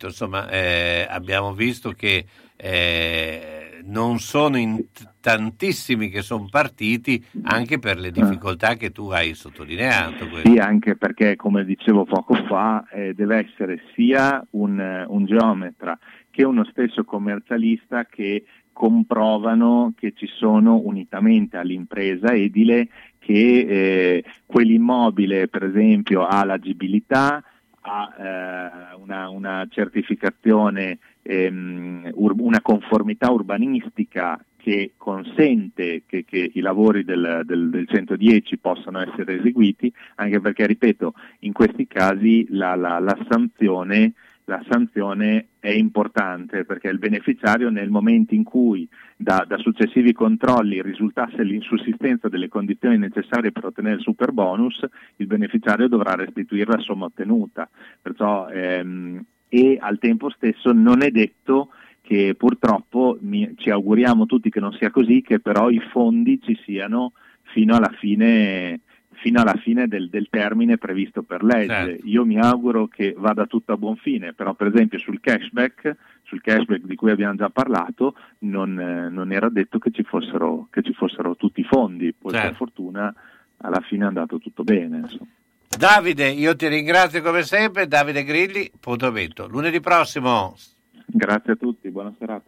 insomma, eh, abbiamo visto che eh, non sono in tantissimi che sono partiti anche per le difficoltà che tu hai sottolineato. Questo. Sì, anche perché, come dicevo poco fa, eh, deve essere sia un, un geometra che uno stesso commercialista che comprovano che ci sono unitamente all'impresa edile che eh, quell'immobile per esempio ha l'agibilità, ha eh, una, una, certificazione, ehm, ur- una conformità urbanistica che consente che, che i lavori del, del, del, 110 possano essere eseguiti, anche perché, ripeto, in questi casi la, la, la sanzione la sanzione è importante perché il beneficiario nel momento in cui da, da, successivi controlli risultasse l'insussistenza delle condizioni necessarie per ottenere il super bonus, il beneficiario dovrà restituire la somma ottenuta. Perciò, ehm, e al tempo stesso non è detto che purtroppo mi, ci auguriamo tutti che non sia così, che però i fondi ci siano fino alla fine fino alla fine del, del termine previsto per legge. Certo. Io mi auguro che vada tutto a buon fine, però per esempio sul cashback, sul cashback di cui abbiamo già parlato, non, eh, non era detto che ci, fossero, che ci, fossero, tutti i fondi, poi certo. per fortuna alla fine è andato tutto bene. Insomma. Davide, io ti ringrazio come sempre, Davide Grilli, Potovetto. Lunedì prossimo. Grazie a tutti, buona serata.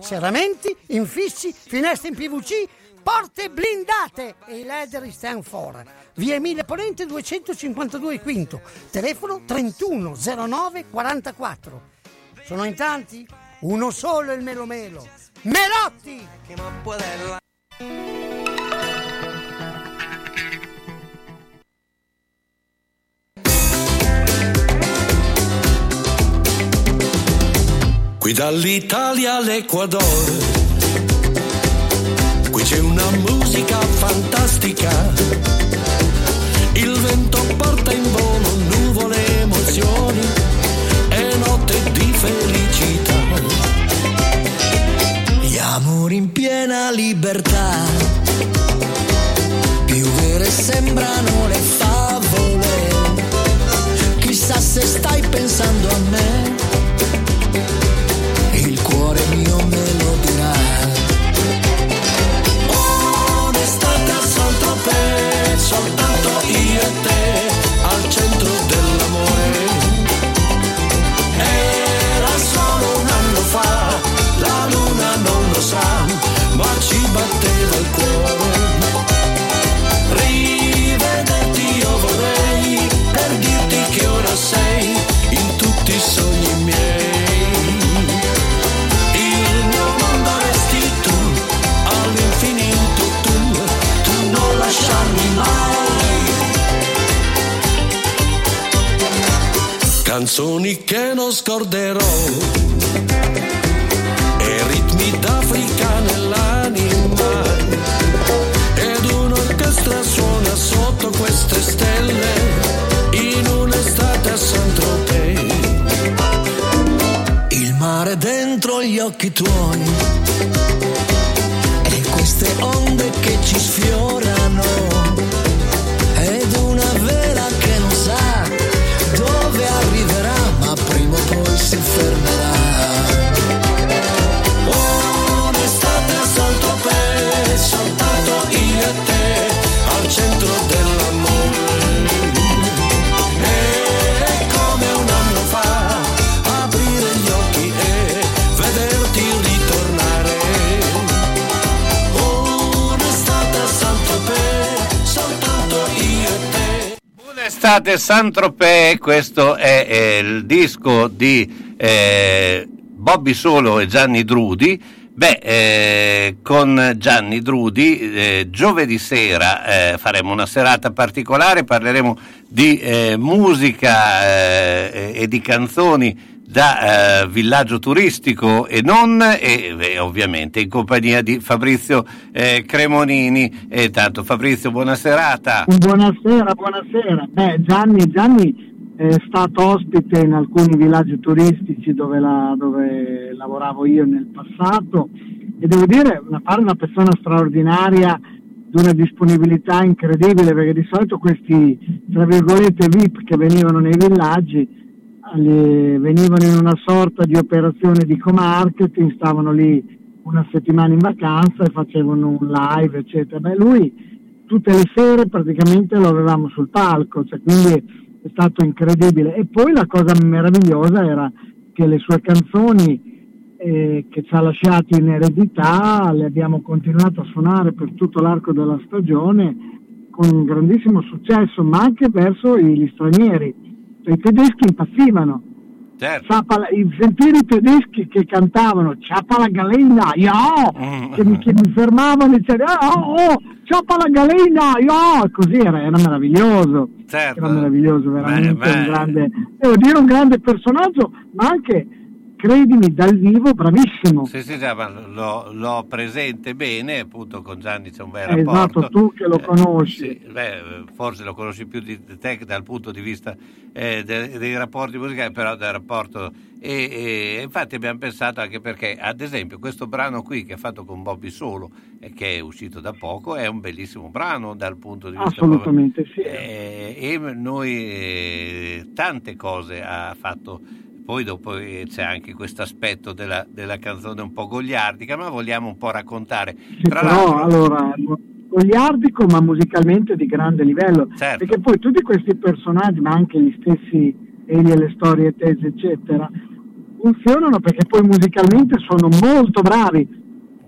Serramenti, infissi, finestre in PVC, porte blindate e i leder stand for. Via Emile Ponente 252 Quinto, telefono 3109 44. Sono in tanti? Uno solo il Melo Melo. Melotti! Qui dall'Italia all'Ecuador, qui c'è una musica fantastica. Il vento porta in volo nuvole emozioni e notte di felicità. Gli amori in piena libertà, più vere sembrano le favole. Chissà se stai pensando a me Canzoni che non scorderò. E ritmi d'Africa nell'anima. Ed un'orchestra suona sotto queste stelle in un'estate a Saint-Tropez. Il mare dentro gli occhi tuoi. E queste onde che ci sfiorano Un'estate Saint-Tropez, questo è, eh, il disco di eh, Bobby Solo e Gianni Drudi. Beh, eh, con Gianni Drudi eh, giovedì sera eh, faremo una serata particolare, parleremo di eh, musica eh, e di canzoni da eh, villaggio turistico e non, e, e ovviamente in compagnia di Fabrizio eh, Cremonini. E tanto Fabrizio, buona serata. Buonasera, buonasera. Beh, Gianni, Gianni è stato ospite in alcuni villaggi turistici dove, la- dove lavoravo io nel passato e devo dire, a parte una persona straordinaria, di una disponibilità incredibile, perché di solito questi, tra virgolette, VIP che venivano nei villaggi eh, venivano in una sorta di operazione di co-marketing, stavano lì una settimana in vacanza e facevano un live, eccetera. Beh, lui tutte le sere praticamente lo avevamo sul palco, cioè, quindi è stato incredibile. E poi la cosa meravigliosa era che le sue canzoni eh, che ci ha lasciato in eredità le abbiamo continuato a suonare per tutto l'arco della stagione con grandissimo successo, ma anche verso gli stranieri. I tedeschi impazzivano. Certo. Sentire i tedeschi che cantavano Ciapa la galena, ja! Mm. che, mi, che mi fermavano e dicevano oh, oh, Ciapa la galena, ja! così era, era meraviglioso Certo. era meraviglioso, veramente Beh, beh. un grande, devo dire un grande personaggio, ma anche, credimi, dal vivo bravissimo. Sì, sì, l'ho, l'ho presente bene, appunto con Gianni c'è un bel Eh, rapporto. esatto, tu che lo conosci. Sì, beh, forse lo conosci più di te dal punto di vista eh, de- dei rapporti musicali, però del rapporto... E, e infatti abbiamo pensato anche perché, ad esempio, questo brano qui che ha fatto con Bobby Solo e che è uscito da poco è un bellissimo brano dal punto di vista... Assolutamente sì. Eh, e noi eh, tante cose ha fatto. Poi dopo eh, c'è anche questo aspetto della, della canzone un po' goliardica, ma vogliamo un po' raccontare. Tra però l'altro, allora goliardico ma musicalmente di grande livello Certo. perché poi tutti questi personaggi ma anche gli stessi Eli e le storie tese eccetera funzionano perché poi musicalmente sono molto bravi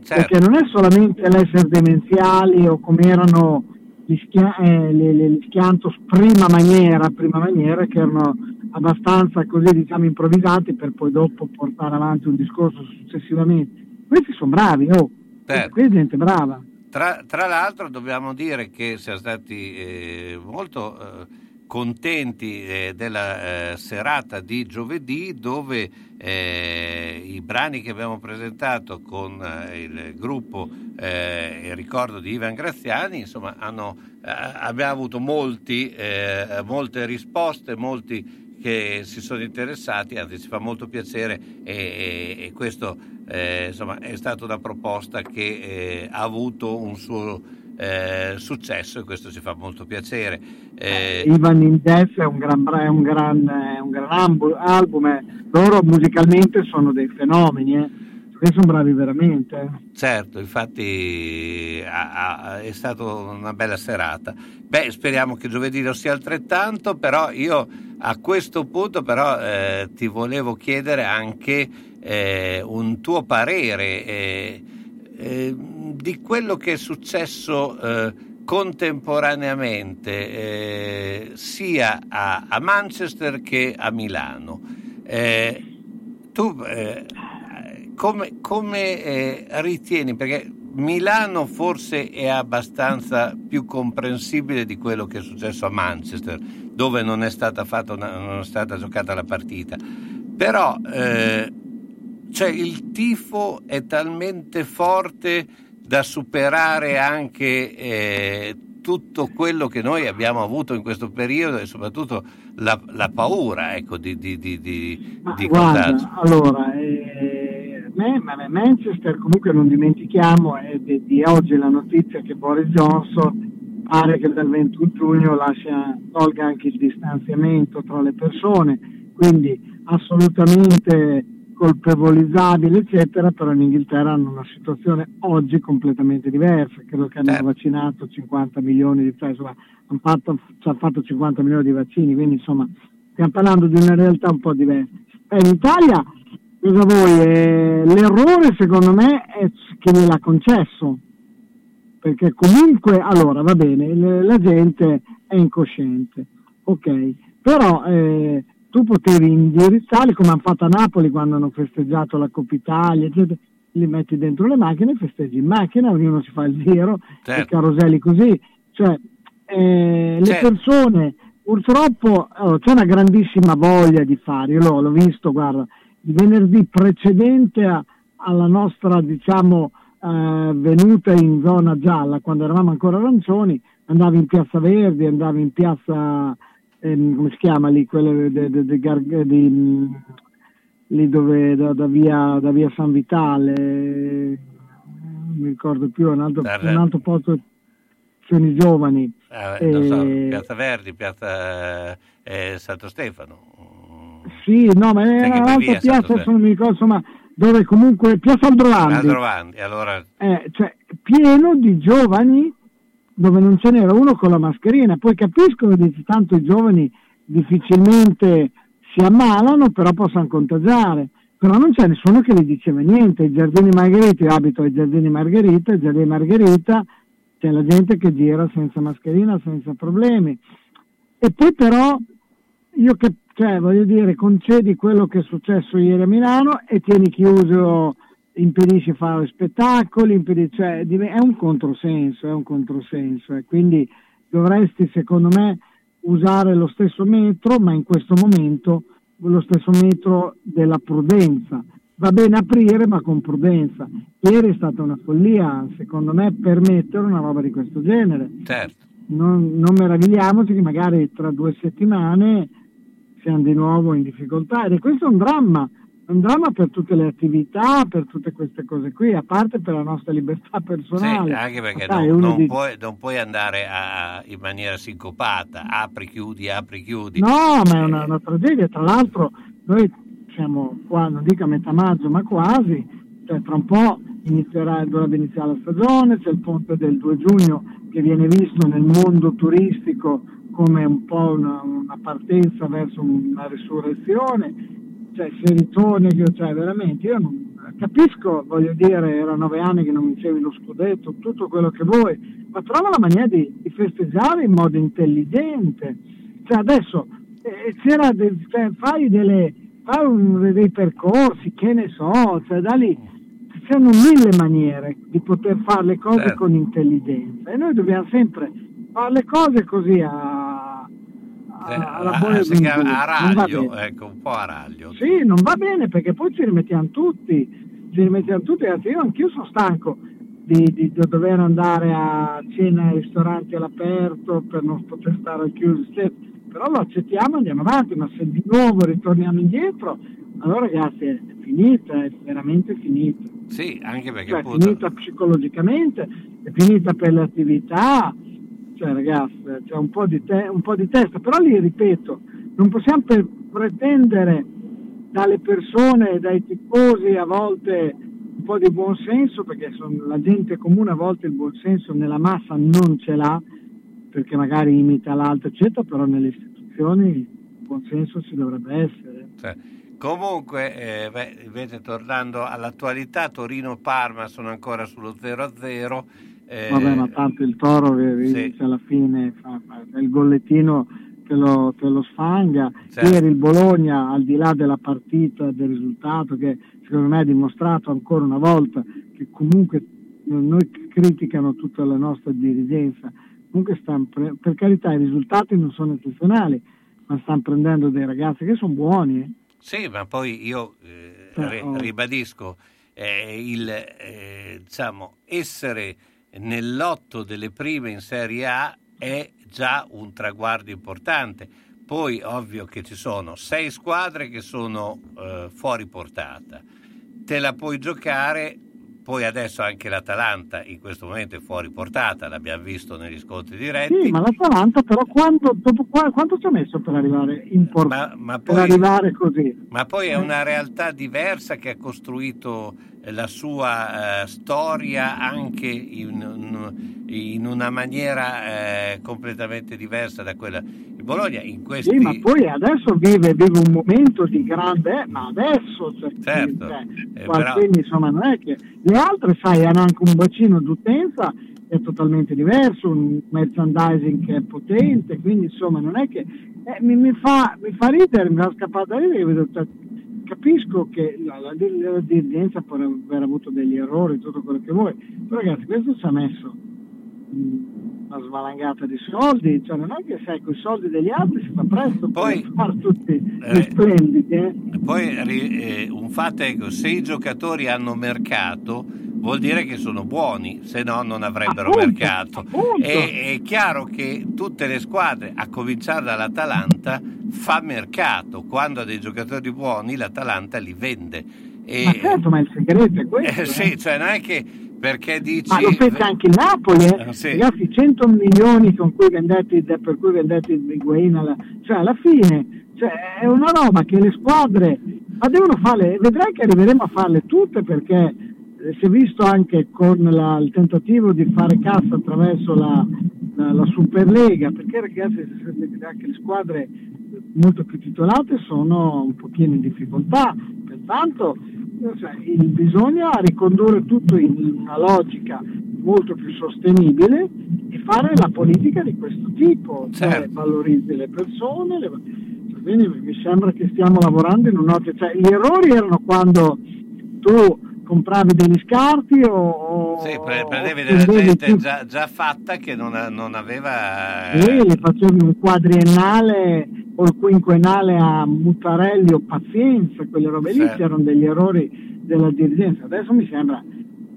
Certo. perché non è solamente l'essere demenziali o come erano gli, schia- eh, le- gli Schiantos prima maniera, prima maniera che erano abbastanza così diciamo improvvisati per poi dopo portare avanti un discorso successivamente. Questi sono bravi, oh, Certo. qui è gente brava. Tra, tra l'altro dobbiamo dire che siamo stati eh, molto eh, contenti eh, della eh, serata di giovedì dove eh, i brani che abbiamo presentato con eh, il gruppo il ricordo di Ivan Graziani insomma hanno, abbiamo avuto molti, molte risposte molti che si sono interessati, anzi ci fa molto piacere e, e- e questo eh, insomma, è stata una proposta che eh, ha avuto un suo eh, successo e questo ci fa molto piacere. Eh, Ivan in Death è un gran, è un gran, è un gran album, eh. loro musicalmente sono dei fenomeni, eh. Perché sono bravi veramente. eh. Certo, infatti ha- ha- è stata una bella serata. Beh, speriamo che giovedì lo sia altrettanto, però io a questo punto però eh, ti volevo chiedere anche eh, un tuo parere eh, eh, di quello che è successo eh, contemporaneamente eh, sia a, a Manchester che a Milano. Tu come, come, ritieni? Perché Milano forse è abbastanza più comprensibile di quello che è successo a Manchester, dove non è stata, fatta una- non è stata giocata la partita. Però eh, cioè, il tifo è talmente forte da superare anche eh, tutto quello che noi abbiamo avuto in questo periodo e soprattutto la, la paura ecco, di, di, di, di, Ma di guarda, allora, eh, me- Manchester comunque non dimentichiamo è di, di oggi la notizia che Boris Johnson pare che dal 21 giugno lascia, tolga anche il distanziamento tra le persone, quindi assolutamente colpevolizzabile eccetera, però in Inghilterra hanno una situazione oggi completamente diversa, credo che hanno vaccinato 50 milioni di cioè, insomma, hanno fatto, hanno fatto 50 milioni di vaccini, quindi insomma stiamo parlando di una realtà un po' diversa. Eh, in Italia, cosa vuoi? Eh, l'errore secondo me è che me l'ha concesso, perché comunque, allora va bene, le- la gente è incosciente, ok, però eh, tu potevi indirizzarli come hanno fatto a Napoli quando hanno festeggiato la Coppa Italia, eccetera, li metti dentro le macchine, festeggi in macchina, ognuno si fa il giro, Certo. i caroselli così, cioè eh, le Certo. persone purtroppo oh, c'è una grandissima voglia di fare, io l'ho, l'ho visto, guarda, il venerdì precedente a- alla nostra diciamo eh, venuta in zona gialla, quando eravamo ancora arancioni, andavi in piazza Verdi, andavi in piazza, ehm, come si chiama lì, Gar- di, mm, lì dove da, da via, da via San Vitale, non mi ricordo più, un altro, un altro posto azioni giovani. Eh, non so, Eh, Piazza Verdi, Piazza eh, Santo Stefano. Sì, no, ma poi un'altra piazza, non mi ricordo, insomma, dove comunque Piazza Aldrovandi. Aldrovandi, allora Eh, cioè, pieno di giovani dove non ce n'era uno con la mascherina. Poi capisco che dici, tanto i giovani difficilmente si ammalano, però possono contagiare. Però non c'è nessuno che gli diceva niente. I giardini Margherita, io abito ai giardini Margherita, i giardini Margherita c'è la gente che gira senza mascherina, senza problemi. E poi però io che, cioè, voglio dire, concedi quello che è successo ieri a Milano e tieni chiuso, impedisci fare spettacoli, impedisci, cioè, è un controsenso, è un controsenso e quindi dovresti secondo me usare lo stesso metro, ma in questo momento lo stesso metro della prudenza. Va bene aprire, ma con prudenza. Ieri è stata una follia, secondo me, permettere una roba di questo genere. Certo. Non, non meravigliamoci che magari tra due settimane siamo di nuovo in difficoltà ed è questo è un dramma, un dramma per tutte le attività, per tutte queste cose qui, a parte per la nostra libertà personale. Sì, anche perché sai, non, non dice- puoi, non puoi andare a- in maniera sincopata, apri, chiudi, apri, chiudi. No, ma è una, una tragedia. Tra l'altro, noi siamo qua, non dico a metà maggio, ma quasi. Cioè, tra un po' inizierà, dovrebbe iniziare la stagione, c'è il ponte del 2 giugno che viene visto nel mondo turistico come un po' una, una partenza verso una risurrezione. Cioè, se ritorni, cioè, veramente, io non, capisco, voglio dire, era nove anni che non vincevi lo scudetto, tutto quello che vuoi, ma trova la maniera di, di festeggiare in modo intelligente. Cioè, adesso eh, c'era del- cioè, fai delle fai un- dei percorsi, che ne so, cioè da lì ci sono mille maniere di poter fare le cose Certo. con intelligenza e noi dobbiamo sempre fare le cose così a, a- Eh, alla ah, chiama bue. a va raglio, ecco, un po' a raglio. Sì, non va bene perché poi ci rimettiamo tutti, ci rimettiamo tutti, anzi io anch'io sono stanco di, di- di dover andare a cena ai ristoranti all'aperto per non poter stare al chiuso, però lo accettiamo e andiamo avanti, ma se di nuovo ritorniamo indietro, allora ragazzi è finita, è veramente finita. Sì, anche perché Cioè, è finita psicologicamente, è finita per le attività, cioè ragazzi, c'è un te- un po' di testa, però lì ripeto, non possiamo per- pretendere dalle persone, dai tifosi a volte un po' di buonsenso, perché la gente comune a volte il buonsenso nella massa non ce l'ha, perché magari imita l'altro, eccetera, però nelle istituzioni il buonsenso ci dovrebbe essere. Cioè, comunque, eh, beh, invece tornando all'attualità, Torino-Parma sono ancora sullo 0-0. Eh, Vabbè, ma tanto il toro che vince alla fine fa, il gollettino te lo, te lo sfanga. Certo. Ieri il Bologna, al di là della partita, del risultato, che secondo me ha dimostrato ancora una volta che comunque noi criticano tutta la nostra dirigenza, comunque stanno pre- per carità i risultati non sono eccezionali, ma stanno prendendo dei ragazzi che sono buoni. eh. Sì, ma poi io eh, Però- ri- ribadisco, eh, il, eh, diciamo, essere nell'otto delle prime in Serie A è già un traguardo importante. Poi ovvio che ci sono sei squadre che sono eh, fuori portata. Te la puoi giocare, poi adesso anche l'Atalanta in questo momento è fuori portata, l'abbiamo visto negli scontri diretti. Sì, ma l'Atalanta però quando, dopo, qua- quanto ci ha messo per arrivare in portata? ma per poi- arrivare così? Ma poi è una realtà diversa che ha costruito eh, la sua eh, storia anche in, in- una maniera eh, completamente diversa da quella. Il Bologna in questi... Sì, ma poi adesso vive, vive un momento di grande, ma adesso, cioè, Certo, cioè, eh, Guardini, insomma, non è che le altre, sai, hanno anche un bacino d'utenza è totalmente diverso, un merchandising che è potente, quindi insomma non è che eh, mi, mi fa, mi fa ridere, mi fa scappare da ridere, vedo, cioè, capisco che la, la, la dirigenza può aver avuto degli errori, tutto quello che vuoi, però ragazzi questo ci ha messo. Mh, una svalangata di soldi, cioè non è che sai con i soldi degli altri si fa presto Poi- per fare tutti gli Eh. splendidi. eh. Poi eh, un fatto è che se i giocatori hanno mercato vuol dire che sono buoni, se no non avrebbero Appunto, mercato. appunto. E è chiaro che tutte le squadre, a cominciare dall'Atalanta, fa mercato. Quando ha dei giocatori buoni l'Atalanta li vende. E, Ma certo, ma il segreto è questo. eh, eh. sì, cioè non è che perché dici... Ma lo fece anche il Napoli, eh. Eh, sì. ragazzi, 100 milioni con cui vendete, per cui vendete il Higuain, alla, cioè alla fine cioè, è una roba che le squadre, ma devono farle, vedrai che arriveremo a farle tutte perché eh, si è visto anche con la, il tentativo di fare cassa attraverso la, la, la Superlega, perché ragazzi anche le squadre molto più titolate sono un pochino in difficoltà, pertanto cioè, bisogna ricondurre tutto in una logica molto più sostenibile e fare la politica di questo tipo, cioè Certo. valorizzi le persone, le- quindi mi sembra che stiamo lavorando in un'ottica, cioè, gli errori erano quando tu compravi degli scarti o, Sì, pre- prendevi della gente già, già fatta che non, non aveva... eh, Sì, le facevi un quadriennale o il quinquennale a Mutarelli o Pazienza, quelle robe lì Certo. che erano degli errori della dirigenza. Adesso mi sembra,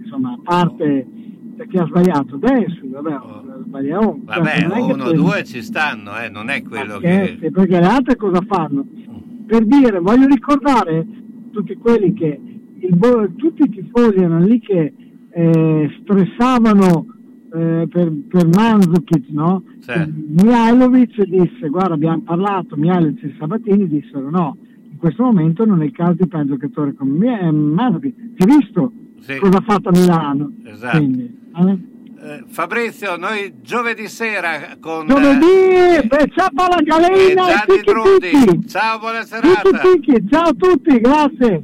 insomma, a parte chi ha sbagliato adesso, vabbè, sbagliamo. Oh. Vabbè, cioè, che uno o due ci stanno, eh, non è quello che... Scherzi, perché le altre cosa fanno? Per dire, voglio ricordare tutti quelli che, il tutti i tifosi erano lì che eh, stressavano eh, per, per Mandzukic, no? Mihailovic disse, guarda abbiamo parlato, Mihailovic e Sabatini dissero no, in questo momento non è il caso di prendere un giocatore come eh, Mandzukic, si è visto Sì. cosa ha fatto a Milano? Esatto. Quindi, eh? Eh, Fabrizio, noi giovedì sera con... Giovedì, beh, ciao eh, galena e Gianni. Drudi. Ciao, buona serata. Tiki tiki, ciao a tutti, grazie.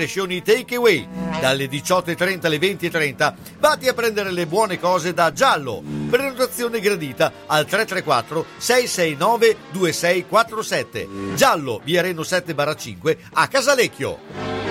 crescioni takeaway. Dalle 18.30 alle 20.30 vatti a prendere le buone cose da Giallo. Prenotazione gradita al 334 669 2647. Giallo, via Reno 7 5 a Casalecchio.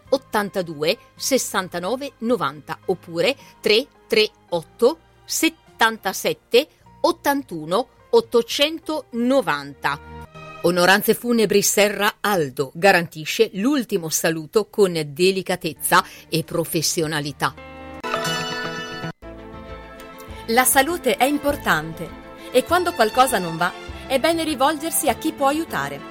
82 69 90 oppure 338 77 81 890. Onoranze Funebri Serra Aldo garantisce l'ultimo saluto con delicatezza e professionalità. La salute è importante e quando qualcosa non va è bene rivolgersi a chi può aiutare.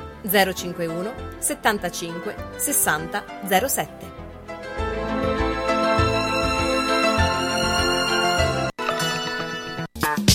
051 75 60 07.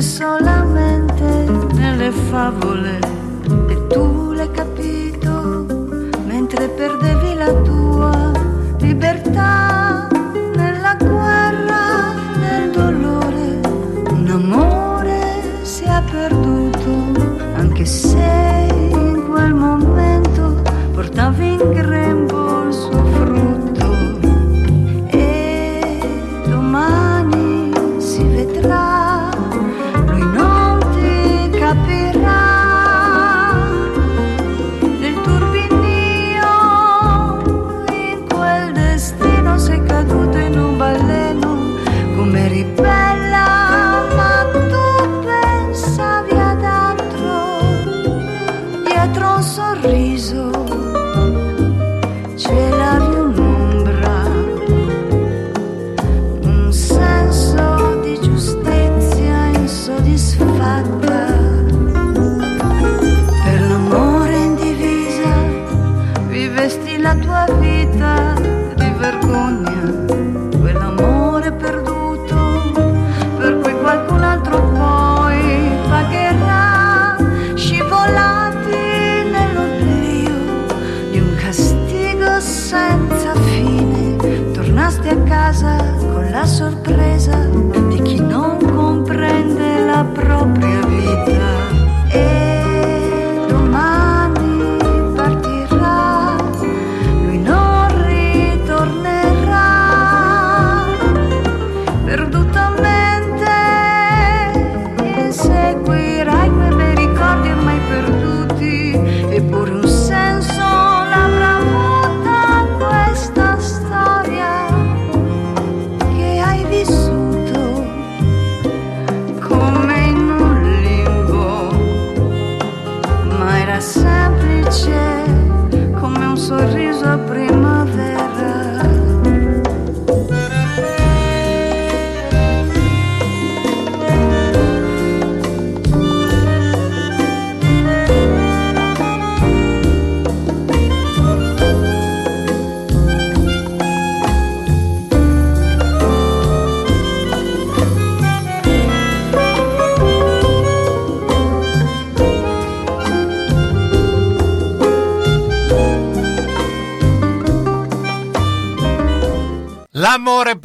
Solamente nelle favole. E tu l'hai capito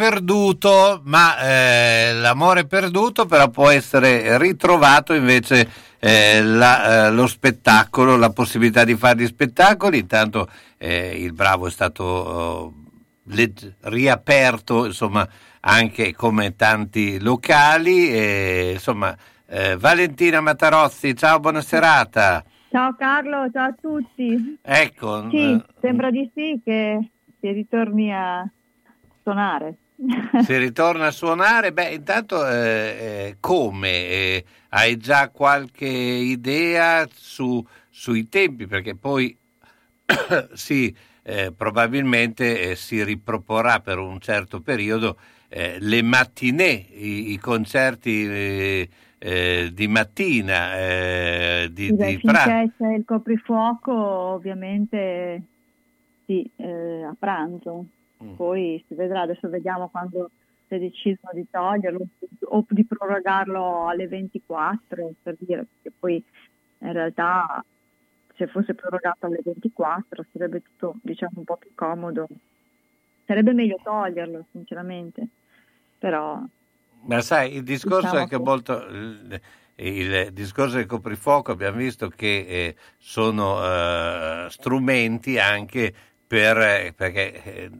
perduto, ma eh, l'amore perduto però può essere ritrovato invece eh, la- eh, lo spettacolo, la possibilità di fare gli spettacoli. Intanto eh, il Bravo è stato oh, leg- riaperto, insomma, anche come tanti locali. e, insomma, eh, Valentina Matarozzi, ciao, buona serata. Ciao Carlo, ciao a tutti. Ecco, Sì, eh, sembra di sì che si ritorni a suonare. si ritorna a suonare, beh, intanto eh, eh, come? Eh, hai già qualche idea su- sui tempi? Perché poi sì, eh, probabilmente eh, si riproporrà per un certo periodo eh, le mattinée, i, i concerti di mattina, di, beh, di pranzo. c'è il coprifuoco, ovviamente sì, a pranzo. Mm. Poi si vedrà, adesso vediamo quando si decidono di toglierlo o di prorogarlo alle 24, per dire, perché poi in realtà se fosse prorogato alle 24 sarebbe tutto diciamo un po' più comodo. Sarebbe meglio toglierlo, sinceramente, però Ma sai, il discorso Diciamo è che che- molto il, il discorso del coprifuoco abbiamo visto che eh, sono eh, strumenti anche per eh, perché eh,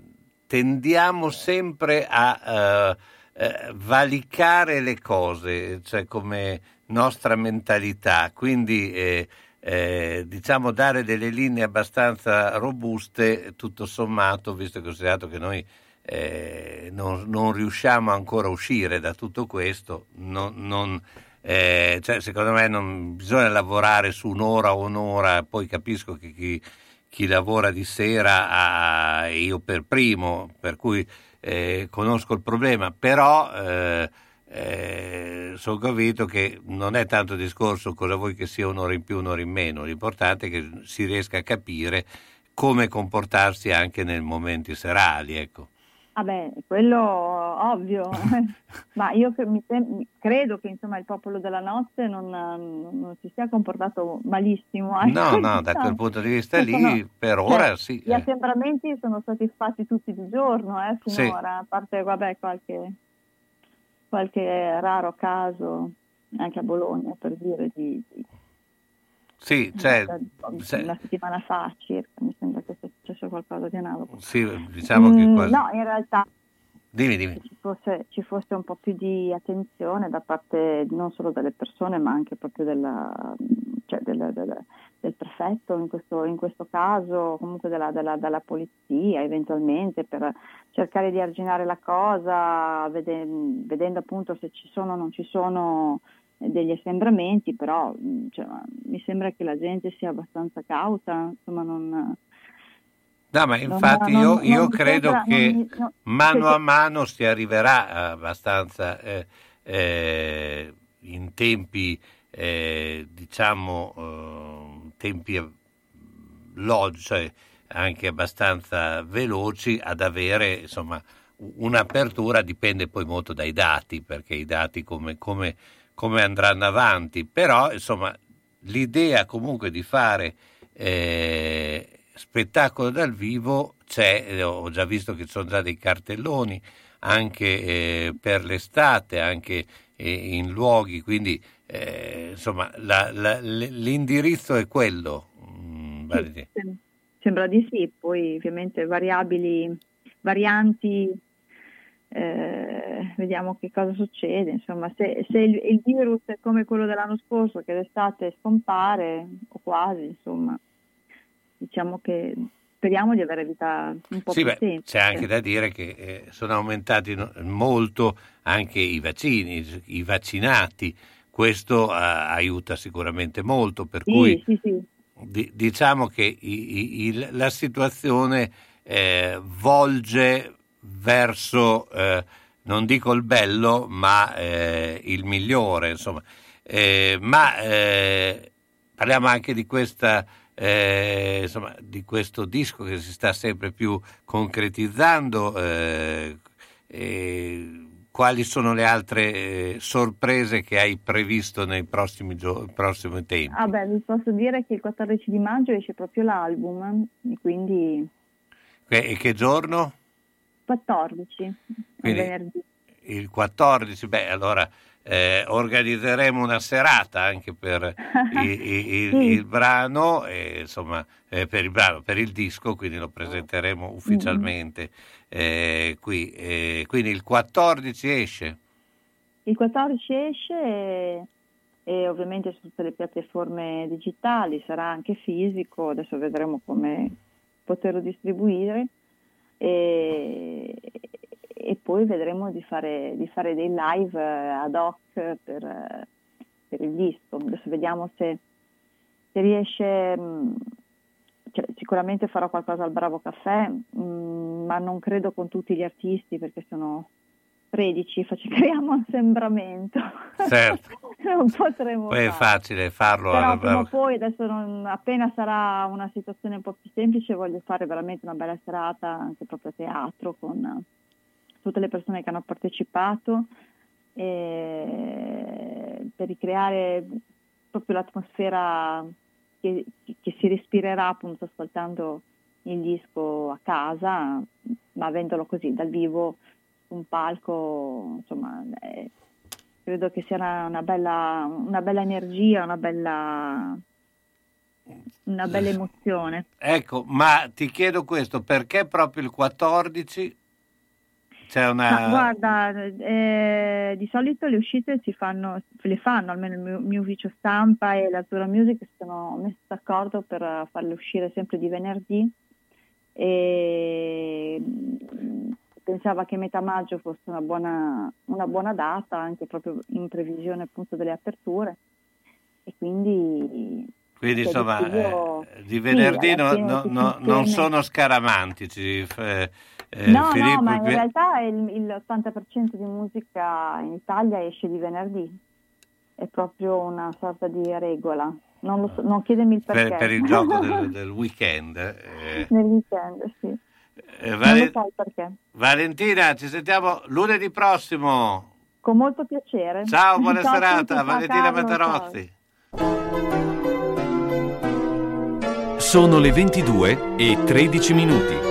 tendiamo sempre a eh, valicare le cose, cioè come nostra mentalità, quindi eh, eh, diciamo dare delle linee abbastanza robuste, tutto sommato, visto e considerato che noi eh, non, non, riusciamo ancora a uscire da tutto questo, non, non, eh, cioè, secondo me non bisogna lavorare su un'ora o un'ora, poi capisco che chi, chi lavora di sera, ha, io per primo, per cui eh, conosco il problema, però eh, eh, sono convinto che non è tanto discorso cosa vuoi che sia un'ora in più, un'ora in meno, l'importante è che si riesca a capire come comportarsi anche nei momenti serali. Ecco. Vabbè, quello ovvio, ma io sem- credo che insomma, il popolo della notte non, non, si sia comportato malissimo. No, no, da quel punto di vista lì, sono, per cioè, ora sì. Gli eh. assembramenti sono stati fatti tutti di giorno, eh, finora, sì. a parte vabbè, qualche, qualche raro caso, anche a Bologna per dire, di, di sì, cioè, una settimana fa circa, mi sembra che sia successo qualcosa di analogo. Sì, diciamo che mm, No, in realtà dimmi, dimmi. Ci, fosse, ci, fosse, un po' più di attenzione da parte non solo delle persone, ma anche proprio della, cioè del, del, del, prefetto in questo, in questo, caso, comunque della, della, della, polizia eventualmente, per cercare di arginare la cosa, vedendo, vedendo appunto se ci sono o non ci sono degli assembramenti, però cioè, mi sembra che la gente sia abbastanza cauta, insomma non... No, ma infatti non, io, non, io non credo sembra, che mano a mano si arriverà abbastanza eh, eh, in tempi, eh, diciamo, eh, tempi logici, cioè anche abbastanza veloci ad avere, insomma, un'apertura dipende poi molto dai dati, perché i dati come, come come andranno avanti, però insomma l'idea comunque di fare eh, spettacolo dal vivo c'è, eh, ho già visto che ci sono già dei cartelloni anche eh, per l'estate, anche eh, in luoghi, quindi eh, insomma la, la, l'indirizzo è quello. Mm, sì, sembra di sì, poi ovviamente variabili, varianti eh, vediamo che cosa succede. Insomma, se, se il, il, virus è come quello dell'anno scorso, che d'estate scompare, o quasi, insomma, diciamo che speriamo di avere vita un po' sì, più beh, C'è anche da dire che eh, sono aumentati molto anche i vaccini, i vaccinati. Questo uh, aiuta sicuramente molto, per sì, cui sì, sì. Di, diciamo che i, i, la situazione eh, volge verso, eh, non dico il bello, ma eh, il migliore, insomma. Eh, ma eh, parliamo anche di questa eh, insomma, di questo disco che si sta sempre più concretizzando. Eh, quali sono le altre sorprese che hai previsto nei prossimi, gio- prossimi tempi? Ah beh, vi posso dire che il 14 di maggio esce proprio l'album, quindi... E che giorno? 14, venerdì. Il 14, beh allora eh, organizzeremo una serata anche per il, il, sì. il brano, e, insomma eh, per il brano, per il disco, quindi lo presenteremo ufficialmente eh, qui. Eh, quindi il 14 esce? Il 14 esce e, e, ovviamente su tutte le piattaforme digitali, sarà anche fisico, adesso vedremo come poterlo distribuire e, e poi vedremo di fare, di fare, dei live eh, ad hoc per, per il disco. Adesso vediamo se, se riesce, mm, cioè, sicuramente farò qualcosa al Bravo Caffè, mh, mm, ma non credo con tutti gli artisti perché sono 13, creiamo assembramento. Certo. non potremo Poi è facile farlo. Però prima poi, adesso non, appena sarà una situazione un po' più semplice, voglio fare veramente una bella serata anche proprio a teatro con tutte le persone che hanno partecipato per ricreare proprio l'atmosfera che, che si respirerà appunto ascoltando il disco a casa, ma avendolo così dal vivo un palco, insomma, eh, credo che sia una, una, bella, una bella energia, una bella, una bella emozione. Ecco, ma ti chiedo questo, perché proprio il 14? c'è una... Ma guarda, eh, di solito le uscite si fanno, le fanno, almeno il mio, mio ufficio stampa e la Tura Music si sono messi d'accordo per farle uscire sempre di venerdì e pensava che metà maggio fosse una buona, una buona data, anche proprio in previsione appunto delle aperture e quindi Quindi cioè, insomma, eh, di sì, venerdì alla no- fine no- tutti no- non sono scaramantici. eh, eh, no, Filippo, no, ma in realtà il, il 80% di musica in Italia esce di venerdì, è proprio una sorta di regola. Non, lo so, non chiedemi il perché. per, per il gioco del, del weekend. eh. Nel weekend, sì. Eh, Non Vale- lo so il perché. Valentina, ci sentiamo lunedì prossimo. Con molto piacere. Ciao, buona Ciao serata. tutti, ciao Valentina Carlo, Matarozzi. Sono le 22 e 13 minuti.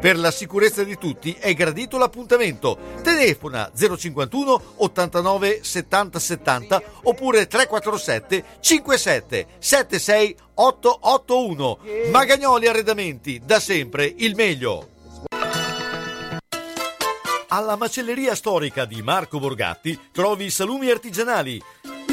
Per la sicurezza di tutti è gradito l'appuntamento. Telefona 051 89 70 70 oppure 347 57 76 881. Magagnoli Arredamenti, da sempre il meglio. Alla macelleria storica di Marco Borgatti trovi salumi artigianali,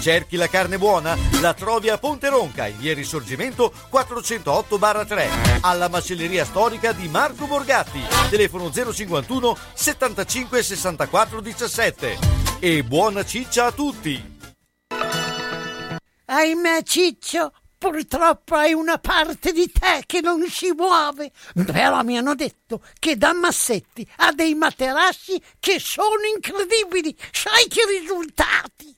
Cerchi la carne buona? La trovi a Ponte Ronca, in via Risorgimento 408-3, alla macelleria storica di Marco Borgatti, telefono 051 75 64 17. E buona ciccia a tutti! Ahimè, Ciccio, purtroppo hai una parte di te che non si muove. Però mi hanno detto che da Massetti ha dei materassi che sono incredibili. Sai che risultati?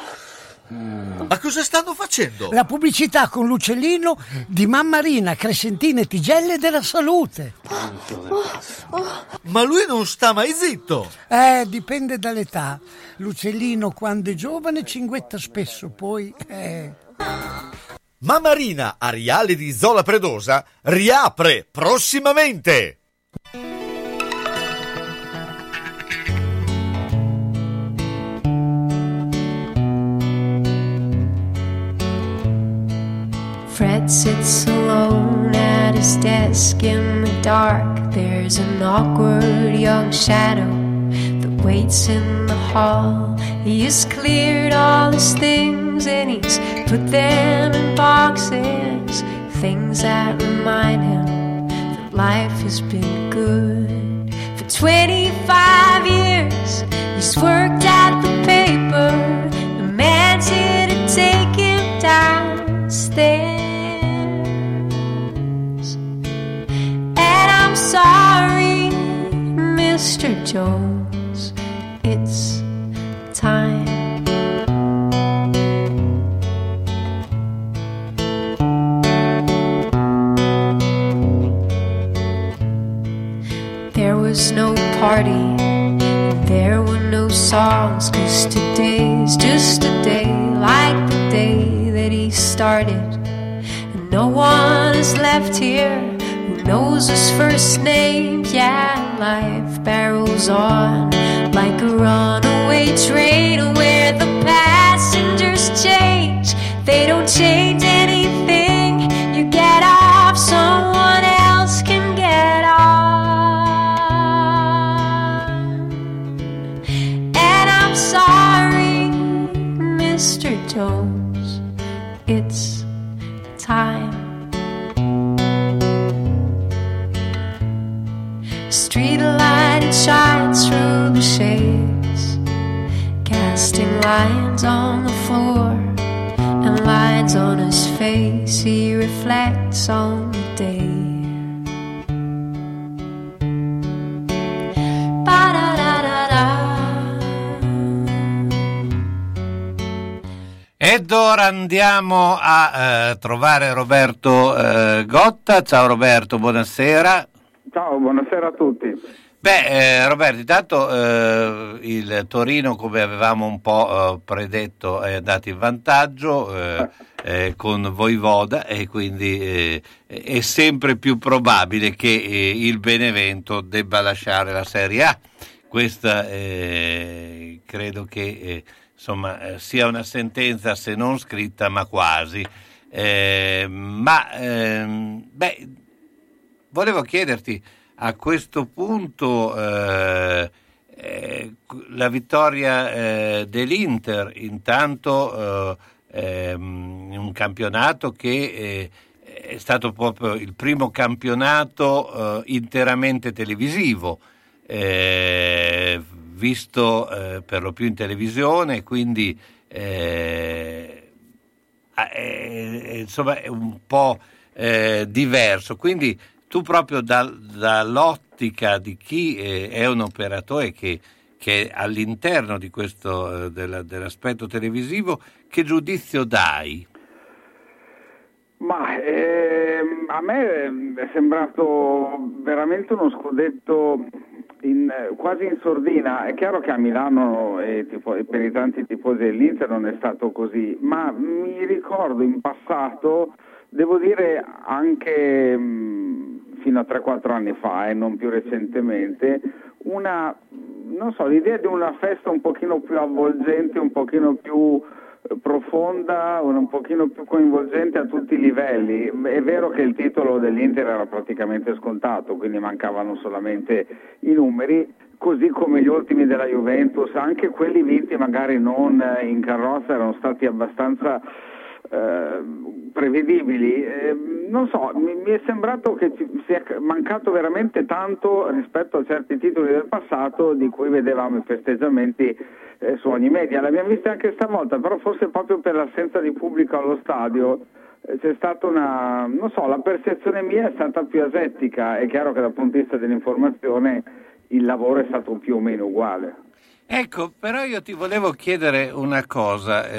Ma cosa stanno facendo? La pubblicità con l'uccellino di Mammarina, Crescentina e Tigelle della Salute. Ma lui non sta mai zitto. Eh, dipende dall'età. L'uccellino quando è giovane cinguetta spesso, poi... Eh. Mammarina Ariale di Zola Predosa riapre prossimamente. Fred sits alone at his desk in the dark. There's an awkward young shadow that waits in the hall. He has cleared all his things and he's put them in boxes. Things that remind him that life has been good. For 25 years, he's worked at the paper. The man's here to take him downstairs. And I'm sorry, Mr. Jones, it's time. There was no party, there were no songs, cause today's just a day like the day that he started. And no one is left here who knows his first name. Yeah, life barrels on like a runaway train where the passengers change. They don't change anything. You get off, someone else can get on. And I'm sorry, Mr. Jones. It's time. Lines on the floor and lines on his face. He reflects on the day. Ed ora andiamo a eh, trovare Roberto eh, Gotta. Ciao Roberto, buonasera. Ciao, buonasera a tutti. Beh, eh, Roberto, intanto eh, il Torino, come avevamo un po' eh, predetto, è andato in vantaggio eh, eh, con Voivoda e quindi eh, è sempre più probabile che il Benevento debba lasciare la Serie A. Questa credo che insomma, sia una sentenza se non scritta ma quasi. Ma ehm, beh, volevo chiederti a questo punto eh, eh, la vittoria eh, dell'Inter intanto eh, ehm, un campionato che eh, è stato proprio il primo campionato eh, interamente televisivo visto per lo più in televisione quindi insomma è un po' diverso. Quindi tu proprio dal- dall'ottica di chi eh, è un operatore che, che è all'interno di questo, eh, della- dell'aspetto televisivo, che giudizio dai? Ma ehm, a me ehm, è sembrato veramente uno scudetto in- quasi in sordina. È chiaro che a Milano e, tifo- per i tanti tifosi dell'Inter non è stato così, ma mi ricordo in passato, devo dire anche mh, fino a 3-4 anni fa e non più recentemente, una, so, l'idea di una festa un pochino più avvolgente, un pochino più eh, profonda, un, pochino più coinvolgente a tutti i livelli. È vero che il titolo dell'Inter era praticamente scontato, quindi mancavano solamente i numeri, così come gli ultimi della Juventus, anche quelli vinti magari non eh, in carrozza erano stati abbastanza eh, prevedibili. Eh, non so, mi, mi è sembrato che ci sia mancato veramente tanto rispetto a certi titoli del passato di cui vedevamo i festeggiamenti eh, su ogni media. L'abbiamo vista anche stavolta, però forse proprio per l'assenza di pubblico allo stadio eh, c'è stata una, non so, la percezione mia è stata più asettica, è chiaro che dal punto di vista dell'informazione il lavoro è stato più o meno uguale. Ecco, però io ti volevo chiedere una cosa.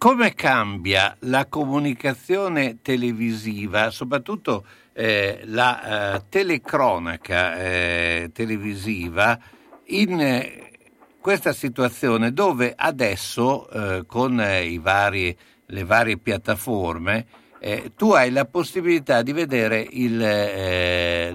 Come cambia la comunicazione televisiva, soprattutto eh, la eh, telecronaca eh, televisiva, in eh, questa situazione dove adesso eh, con eh, vari- le varie piattaforme tu hai la possibilità di vedere il,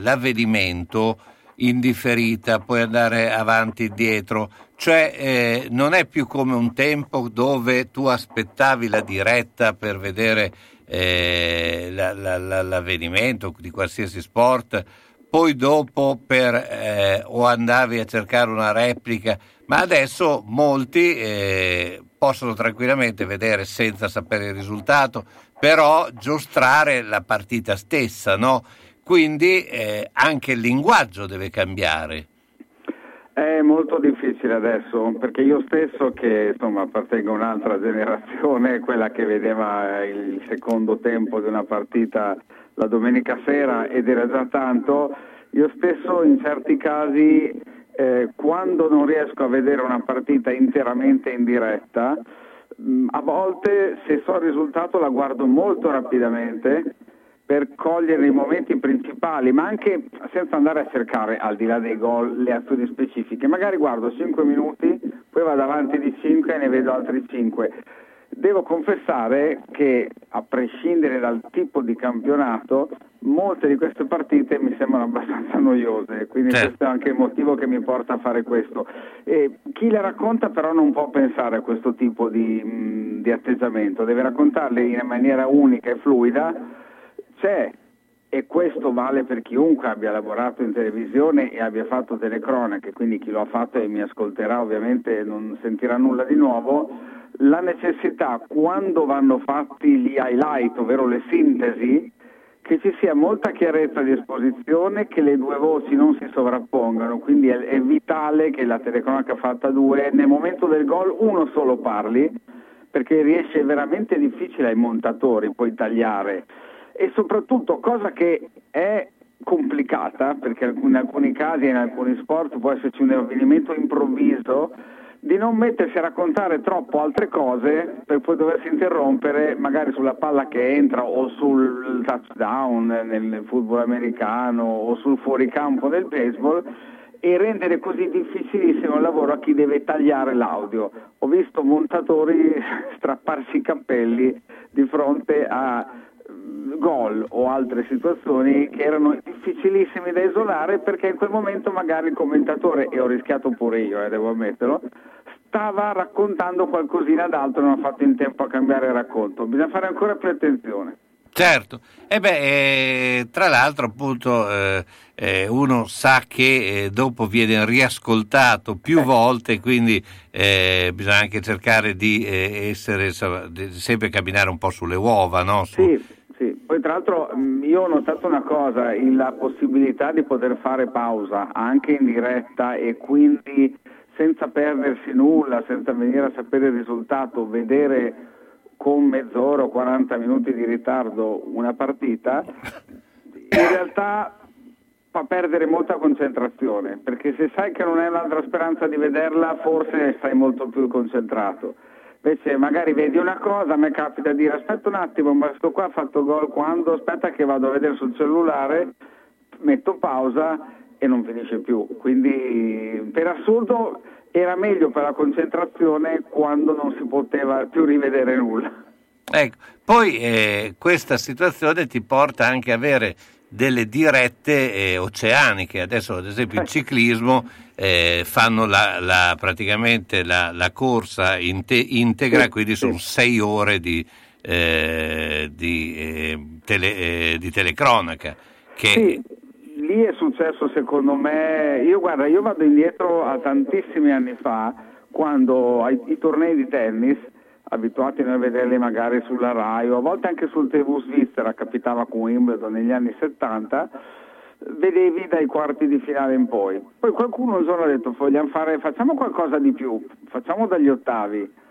l'avvenimento in differita, puoi andare avanti e indietro, cioè eh, non è più come un tempo dove tu aspettavi la diretta per vedere eh, la- la- la- l'avvenimento di qualsiasi sport, poi dopo per, eh, o andavi a cercare una replica, ma adesso molti eh, possono tranquillamente vedere senza sapere il risultato, però giostrare la partita stessa, no? Quindi eh, anche il linguaggio deve cambiare. È molto difficile adesso perché io stesso che insomma appartengo a un'altra generazione, quella che vedeva il secondo tempo di una partita la domenica sera ed era già tanto, io stesso in certi casi eh, quando non riesco a vedere una partita interamente in diretta, mh, a volte se so il risultato la guardo molto rapidamente per cogliere i momenti principali, ma anche senza andare a cercare, al di là dei gol, le azioni specifiche. Magari guardo 5 minuti, poi vado avanti di 5 e ne vedo altri 5. Devo confessare che, a prescindere dal tipo di campionato, molte di queste partite mi sembrano abbastanza noiose, quindi Certo. questo è anche il motivo che mi porta a fare questo. E chi le racconta però non può pensare a questo tipo di, di atteggiamento, deve raccontarle in maniera unica e fluida. C'è, e questo vale per chiunque abbia lavorato in televisione e abbia fatto telecronache, quindi chi lo ha fatto e mi ascolterà ovviamente non sentirà nulla di nuovo, la necessità quando vanno fatti gli highlight, ovvero le sintesi, che ci sia molta chiarezza di esposizione, che le due voci non si sovrappongano, quindi è, è vitale che la telecronaca fatta due, nel momento del gol uno solo parli, perché riesce veramente difficile ai montatori poi tagliare e soprattutto cosa che è complicata, perché in alcuni casi in alcuni sport può esserci un avvenimento improvviso, di non mettersi a raccontare troppo altre cose per poi doversi interrompere magari sulla palla che entra o sul touchdown nel football americano o sul fuoricampo del baseball e rendere così difficilissimo il lavoro a chi deve tagliare l'audio. Ho visto montatori strapparsi i cappelli di fronte a gol o altre situazioni che erano difficilissimi da isolare perché in quel momento magari il commentatore, e ho rischiato pure io, eh, devo ammetterlo, stava raccontando qualcosina d'altro e non ha fatto in tempo a cambiare il racconto. Bisogna fare ancora più attenzione. Certo, e beh, eh, tra l'altro appunto eh, eh, uno sa che eh, dopo viene riascoltato più volte, quindi eh, bisogna anche cercare di eh, essere di sempre camminare un po' sulle uova, no? Su- Sì, sì. Poi tra l'altro mh, io ho notato una cosa, la possibilità di poter fare pausa anche in diretta e quindi senza perdersi nulla, senza venire a sapere il risultato, vedere con mezz'ora o 40 minuti di ritardo una partita, in realtà fa perdere molta concentrazione, perché se sai che non hai un'altra speranza di vederla, forse stai molto più concentrato. Invece magari vedi una cosa, a me capita di dire aspetta un attimo, ma sto qua ha fatto gol quando, aspetta che vado a vedere sul cellulare, metto pausa e non finisce più. Quindi per assurdo era meglio per la concentrazione quando non si poteva più rivedere nulla. Ecco, poi eh, questa situazione ti porta anche a avere delle dirette eh, oceaniche. Adesso, ad esempio, in ciclismo eh, fanno la, la- praticamente la, la corsa inte- integra, Sì, quindi sono sei ore di, eh, di, eh, tele- eh, di telecronaca. Che, Sì, lì è successo secondo me, io guarda, io vado indietro a tantissimi anni fa, quando ai, i tornei di tennis, abituati a vederli magari sulla RAI o a volte anche sul TV Svizzera, capitava con Wimbledon negli anni 70, vedevi dai quarti di finale in poi. Poi qualcuno un giorno ha detto vogliamo fare, facciamo qualcosa di più, facciamo dagli ottavi.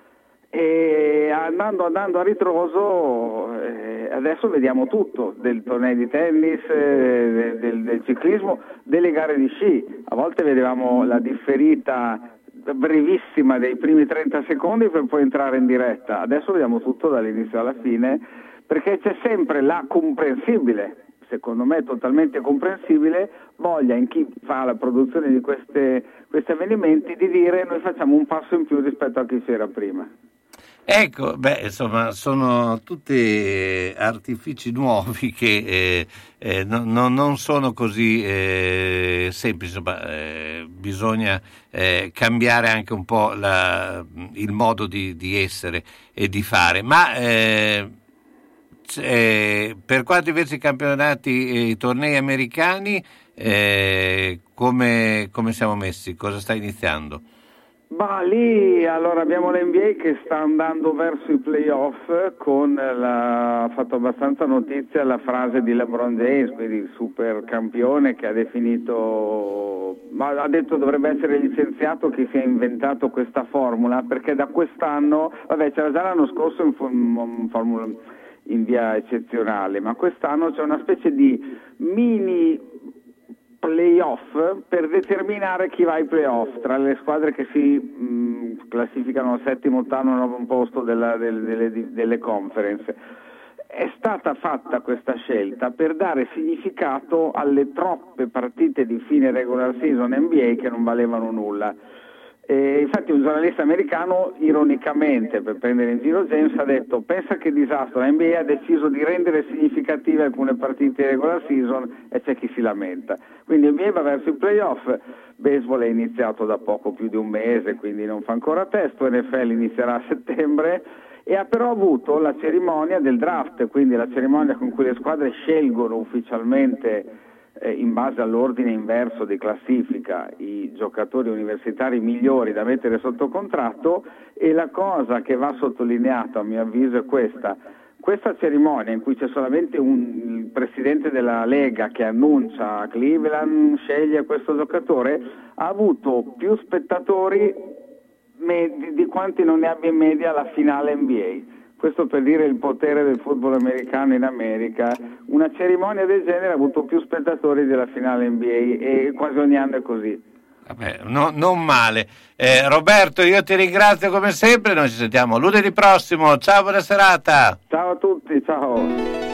E andando, andando a ritroso, eh, adesso vediamo tutto, del torneo di tennis, eh, del, del ciclismo, delle gare di sci. A volte vedevamo la differita brevissima dei primi 30 secondi per poi entrare in diretta. Adesso vediamo tutto dall'inizio alla fine, perché c'è sempre la comprensibile, secondo me totalmente comprensibile, voglia in chi fa la produzione di queste- questi avvenimenti di dire noi facciamo un passo in più rispetto a chi c'era prima. Ecco, beh, insomma, sono tutti eh, artifici nuovi che eh, eh, no- no- non sono così eh, semplici, insomma, eh, bisogna eh, cambiare anche un po' la- il modo di, di essere e di fare. Ma eh, eh, per quanto invece i campionati e i tornei americani, eh, come, come siamo messi? Cosa sta iniziando? Ma lì allora abbiamo l'NBA che sta andando verso i playoff con la, ha fatto abbastanza notizia la frase di LeBron James, quindi il super campione che ha definito, ma ha detto dovrebbe essere licenziato chi si è inventato questa formula perché da quest'anno, vabbè c'era già l'anno scorso in, fo- in formula in via eccezionale, ma quest'anno c'è una specie di mini playoff per determinare chi va ai playoff tra le squadre che si mh, classificano al settimo, ottavo, nono posto della- del- delle, delle conference. È stata fatta questa scelta per dare significato alle troppe partite di fine regular season NBA che non valevano nulla. E infatti un giornalista americano, ironicamente, per prendere in giro James, ha detto pensa che disastro, la NBA ha deciso di rendere significative alcune partite di regular season e c'è chi si lamenta. Quindi NBA va verso i playoff, baseball è iniziato da poco più di un mese, quindi non fa ancora testo, NFL inizierà a settembre. E ha però avuto la cerimonia del draft, quindi la cerimonia con cui le squadre scelgono ufficialmente eh, in base all'ordine inverso di classifica i giocatori universitari migliori da mettere sotto contratto e la cosa che va sottolineata a mio avviso è questa. Questa cerimonia in cui c'è solamente un, il presidente della Lega che annuncia Cleveland sceglie questo giocatore ha avuto più spettatori med- di quanti non ne abbia in media la finale NBA. Questo per dire il potere del football americano in America. Una cerimonia del genere ha avuto più spettatori della finale NBA e quasi ogni anno è così. Vabbè, no- non male. Eh, Roberto, io ti ringrazio come sempre, noi ci sentiamo lunedì prossimo. Ciao, buona serata. Ciao a tutti, ciao.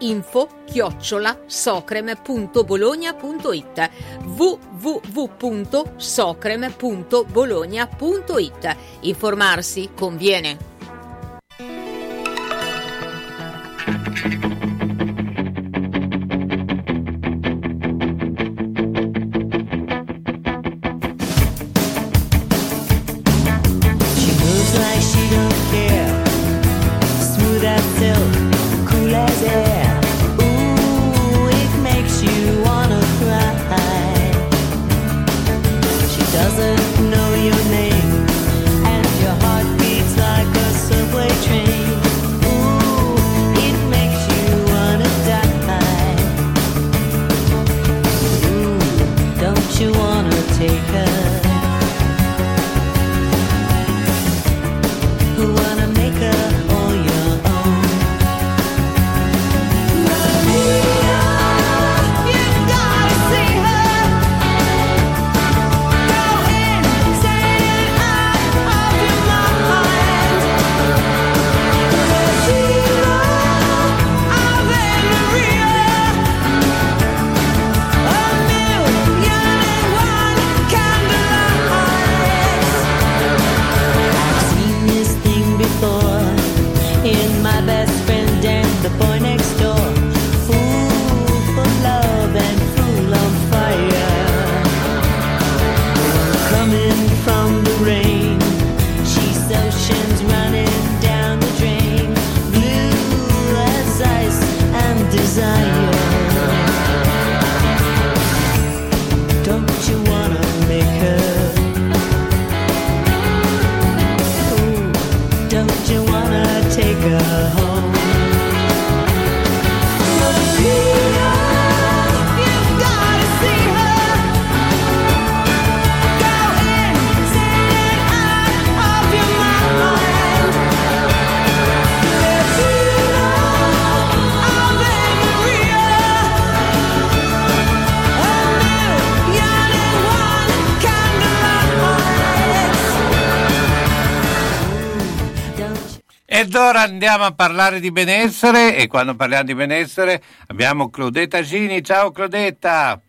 info chiocciola socrem.bologna.it www.socrem.bologna.it Informarsi conviene. Ed ora andiamo a parlare di benessere e quando parliamo di benessere abbiamo Claudetta Gini. Ciao Claudetta!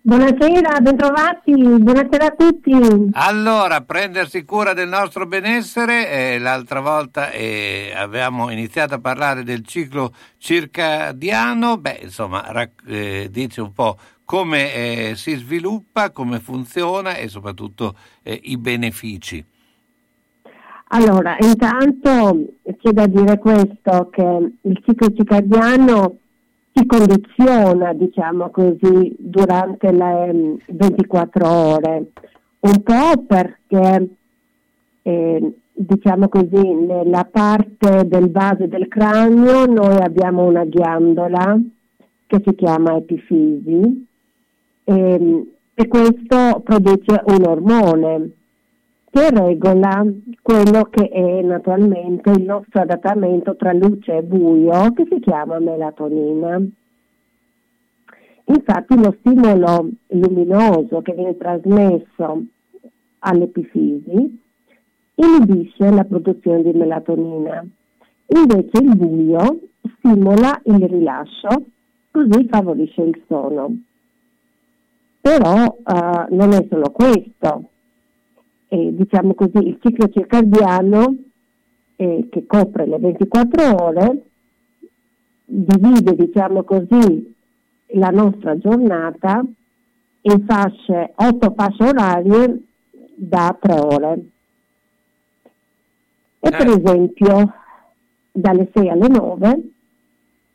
Buonasera, bentrovati, buonasera a tutti. Allora, prendersi cura del nostro benessere, eh, l'altra volta eh, avevamo iniziato a parlare del ciclo circadiano, beh, insomma, rac- eh, dice un po' come eh, si sviluppa, come funziona e soprattutto eh, i benefici. Allora, intanto c'è da dire questo, che il ciclo circadiano si condiziona, diciamo così, durante le 24 ore, un po' perché, eh, diciamo così, nella parte del base del cranio noi abbiamo una ghiandola che si chiama epifisi e, e questo produce un ormone che regola quello che è naturalmente il nostro adattamento tra luce e buio che si chiama melatonina. Infatti lo stimolo luminoso che viene trasmesso all'epifisi inibisce la produzione di melatonina, invece il buio stimola il rilascio, così favorisce il sonno. Però eh, non è solo questo, eh, diciamo così, il ciclo circadiano eh, che copre le 24 ore divide, diciamo così, la nostra giornata in fasce, 8 fasce orarie da 3 ore. E per esempio dalle 6 alle 9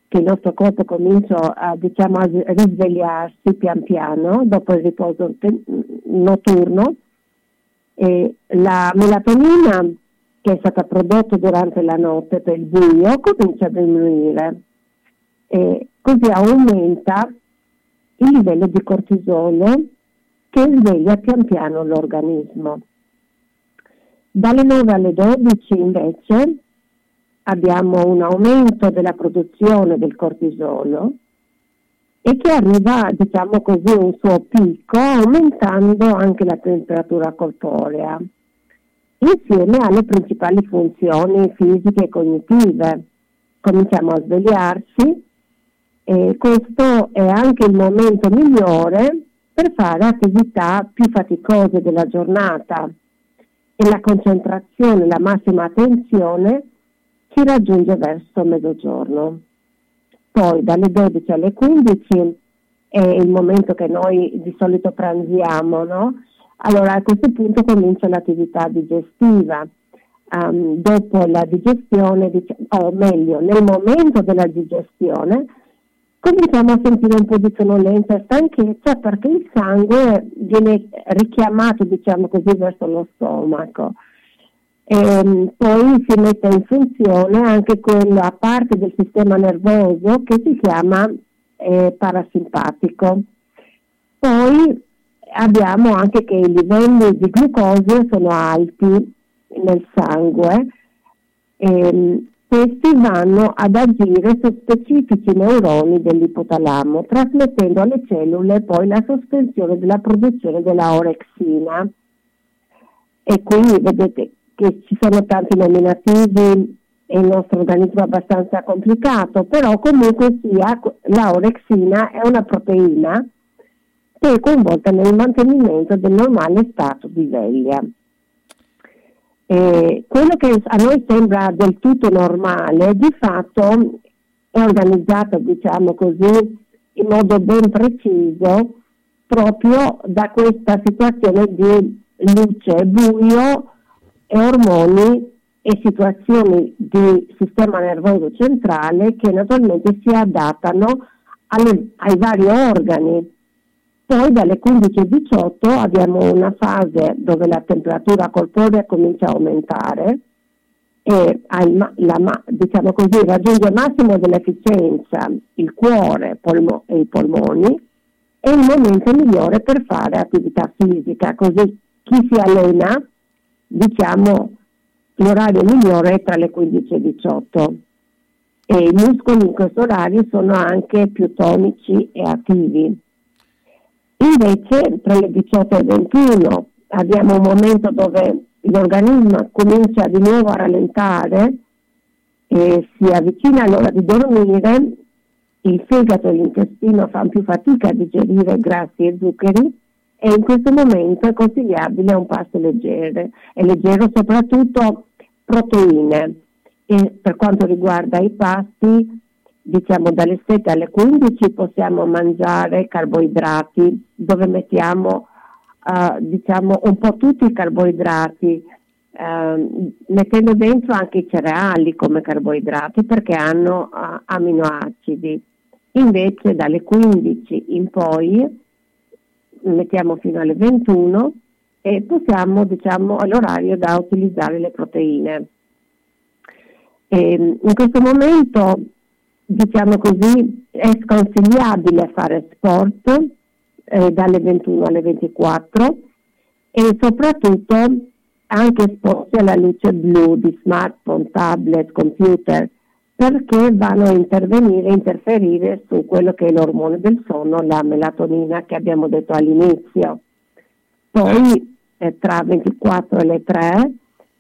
che il nostro corpo comincia a, diciamo, a risvegliarsi pian piano dopo il riposo notturno e la melatonina che è stata prodotta durante la notte per il buio comincia a diminuire e così aumenta il livello di cortisolo che sveglia pian piano l'organismo. Dalle 9 alle 12 invece abbiamo un aumento della produzione del cortisolo e che arriva, diciamo così, a un suo picco aumentando anche la temperatura corporea, insieme alle principali funzioni fisiche e cognitive. Cominciamo a svegliarsi e questo è anche il momento migliore per fare attività più faticose della giornata e la concentrazione, la massima attenzione si raggiunge verso mezzogiorno poi dalle 12 alle 15 è il momento che noi di solito pranziamo, no? Allora a questo punto comincia l'attività digestiva. Um, dopo la digestione, o meglio, nel momento della digestione, cominciamo a sentire un po' di sonnolenza e stanchezza perché il sangue viene richiamato, diciamo così, verso lo stomaco. Ehm, poi si mette in funzione anche quella parte del sistema nervoso che si chiama eh, parasimpatico. Poi abbiamo anche che i livelli di glucosio sono alti nel sangue ehm, questi vanno ad agire su specifici neuroni dell'ipotalamo, trasmettendo alle cellule poi la sospensione della produzione della orexina. E quindi vedete che ci sono tanti nominativi e il nostro organismo è abbastanza complicato, però comunque sia la orexina è una proteina che è coinvolta nel mantenimento del normale stato di veglia. E quello che a noi sembra del tutto normale, di fatto è organizzato, diciamo così, in modo ben preciso proprio da questa situazione di luce e buio e ormoni e situazioni di sistema nervoso centrale che naturalmente si adattano alle, ai vari organi. Poi dalle 15-18 abbiamo una fase dove la temperatura corporea comincia a aumentare e la, diciamo così, raggiunge il massimo dell'efficienza il cuore polmo- e i polmoni è il momento migliore per fare attività fisica, così chi si allena diciamo l'orario migliore è tra le 15 e 18 e i muscoli in questo orario sono anche più tonici e attivi. Invece tra le 18 e 21 abbiamo un momento dove l'organismo comincia di nuovo a rallentare e si avvicina all'ora di dormire, il fegato e l'intestino fanno più fatica a digerire grassi e zuccheri e in questo momento è consigliabile un pasto leggero, e leggero soprattutto proteine. E per quanto riguarda i pasti, diciamo dalle 7 alle 15 possiamo mangiare carboidrati dove mettiamo eh, diciamo un po' tutti i carboidrati eh, mettendo dentro anche i cereali come carboidrati perché hanno eh, aminoacidi invece dalle 15 in poi mettiamo fino alle 21 e possiamo diciamo all'orario da utilizzare le proteine. E, in questo momento diciamo così, è sconsigliabile fare sport eh, dalle 21 alle 24 e soprattutto anche esposti alla luce blu di smartphone, tablet, computer, perché vanno a intervenire, interferire su quello che è l'ormone del sonno, la melatonina che abbiamo detto all'inizio. Poi eh, tra 24 e le 3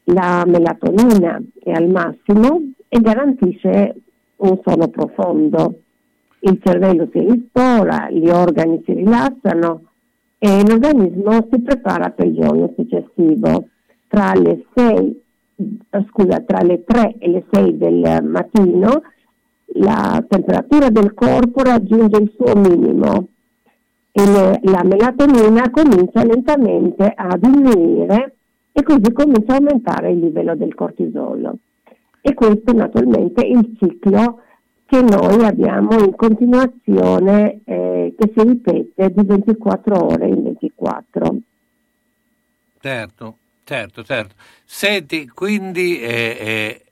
la melatonina è al massimo e garantisce un sonno profondo. Il cervello si rispora, gli organi si rilassano e l'organismo si prepara per il giorno successivo. Tra le, 6, scusa, tra le 3 e le 6 del mattino la temperatura del corpo raggiunge il suo minimo e le, la melatonina comincia lentamente a diminuire e così comincia a aumentare il livello del cortisolo e questo naturalmente è il ciclo che noi abbiamo in continuazione eh, che si ripete di 24 ore in 24. Certo, certo, certo. Senti, quindi eh, eh,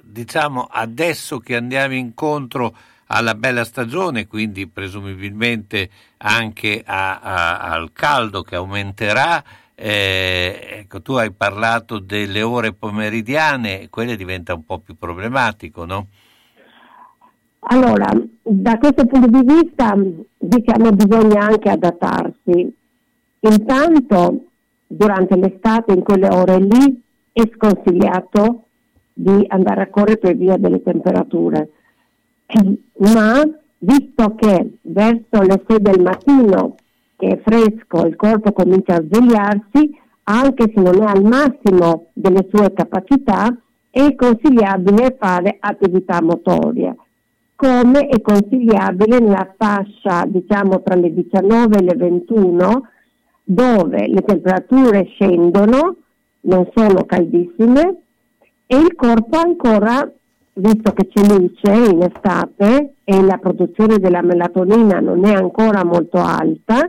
diciamo adesso che andiamo incontro alla bella stagione, quindi presumibilmente anche a, a, al caldo che aumenterà, eh, ecco, tu hai parlato delle ore pomeridiane, quelle diventa un po' più problematico, no? Allora, da questo punto di vista, diciamo, bisogna anche adattarsi. Intanto, durante l'estate, in quelle ore lì, è sconsigliato di andare a correre per via delle temperature. Ma, visto che verso le 6 del mattino che è fresco, il corpo comincia a svegliarsi, anche se non è al massimo delle sue capacità, è consigliabile fare attività motoria, come è consigliabile nella fascia diciamo tra le 19 e le 21 dove le temperature scendono, non sono caldissime e il corpo ancora, visto che c'è luce in estate e la produzione della melatonina non è ancora molto alta,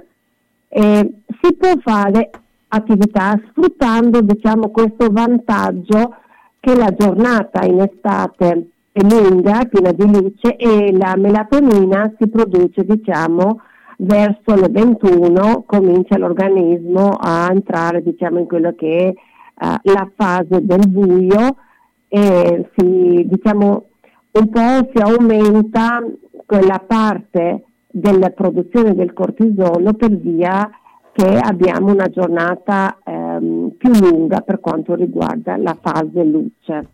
eh, si può fare attività sfruttando diciamo, questo vantaggio che la giornata in estate è lunga, piena di luce e la melatonina si produce diciamo, verso le 21 comincia l'organismo a entrare diciamo, in quello che è uh, la fase del buio e si, diciamo, un po' si aumenta quella parte della produzione del cortisolo per via che abbiamo una giornata ehm, più lunga per quanto riguarda la fase luce.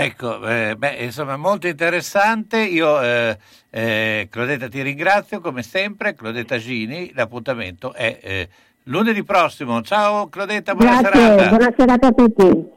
Ecco, eh, beh, insomma, molto interessante. Io, eh, eh, Claudetta, ti ringrazio come sempre. Claudetta Gini, l'appuntamento è eh, lunedì prossimo. Ciao Claudetta, buona Grazie, serata. buona serata a tutti.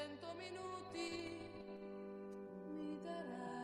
cento minuti mi darai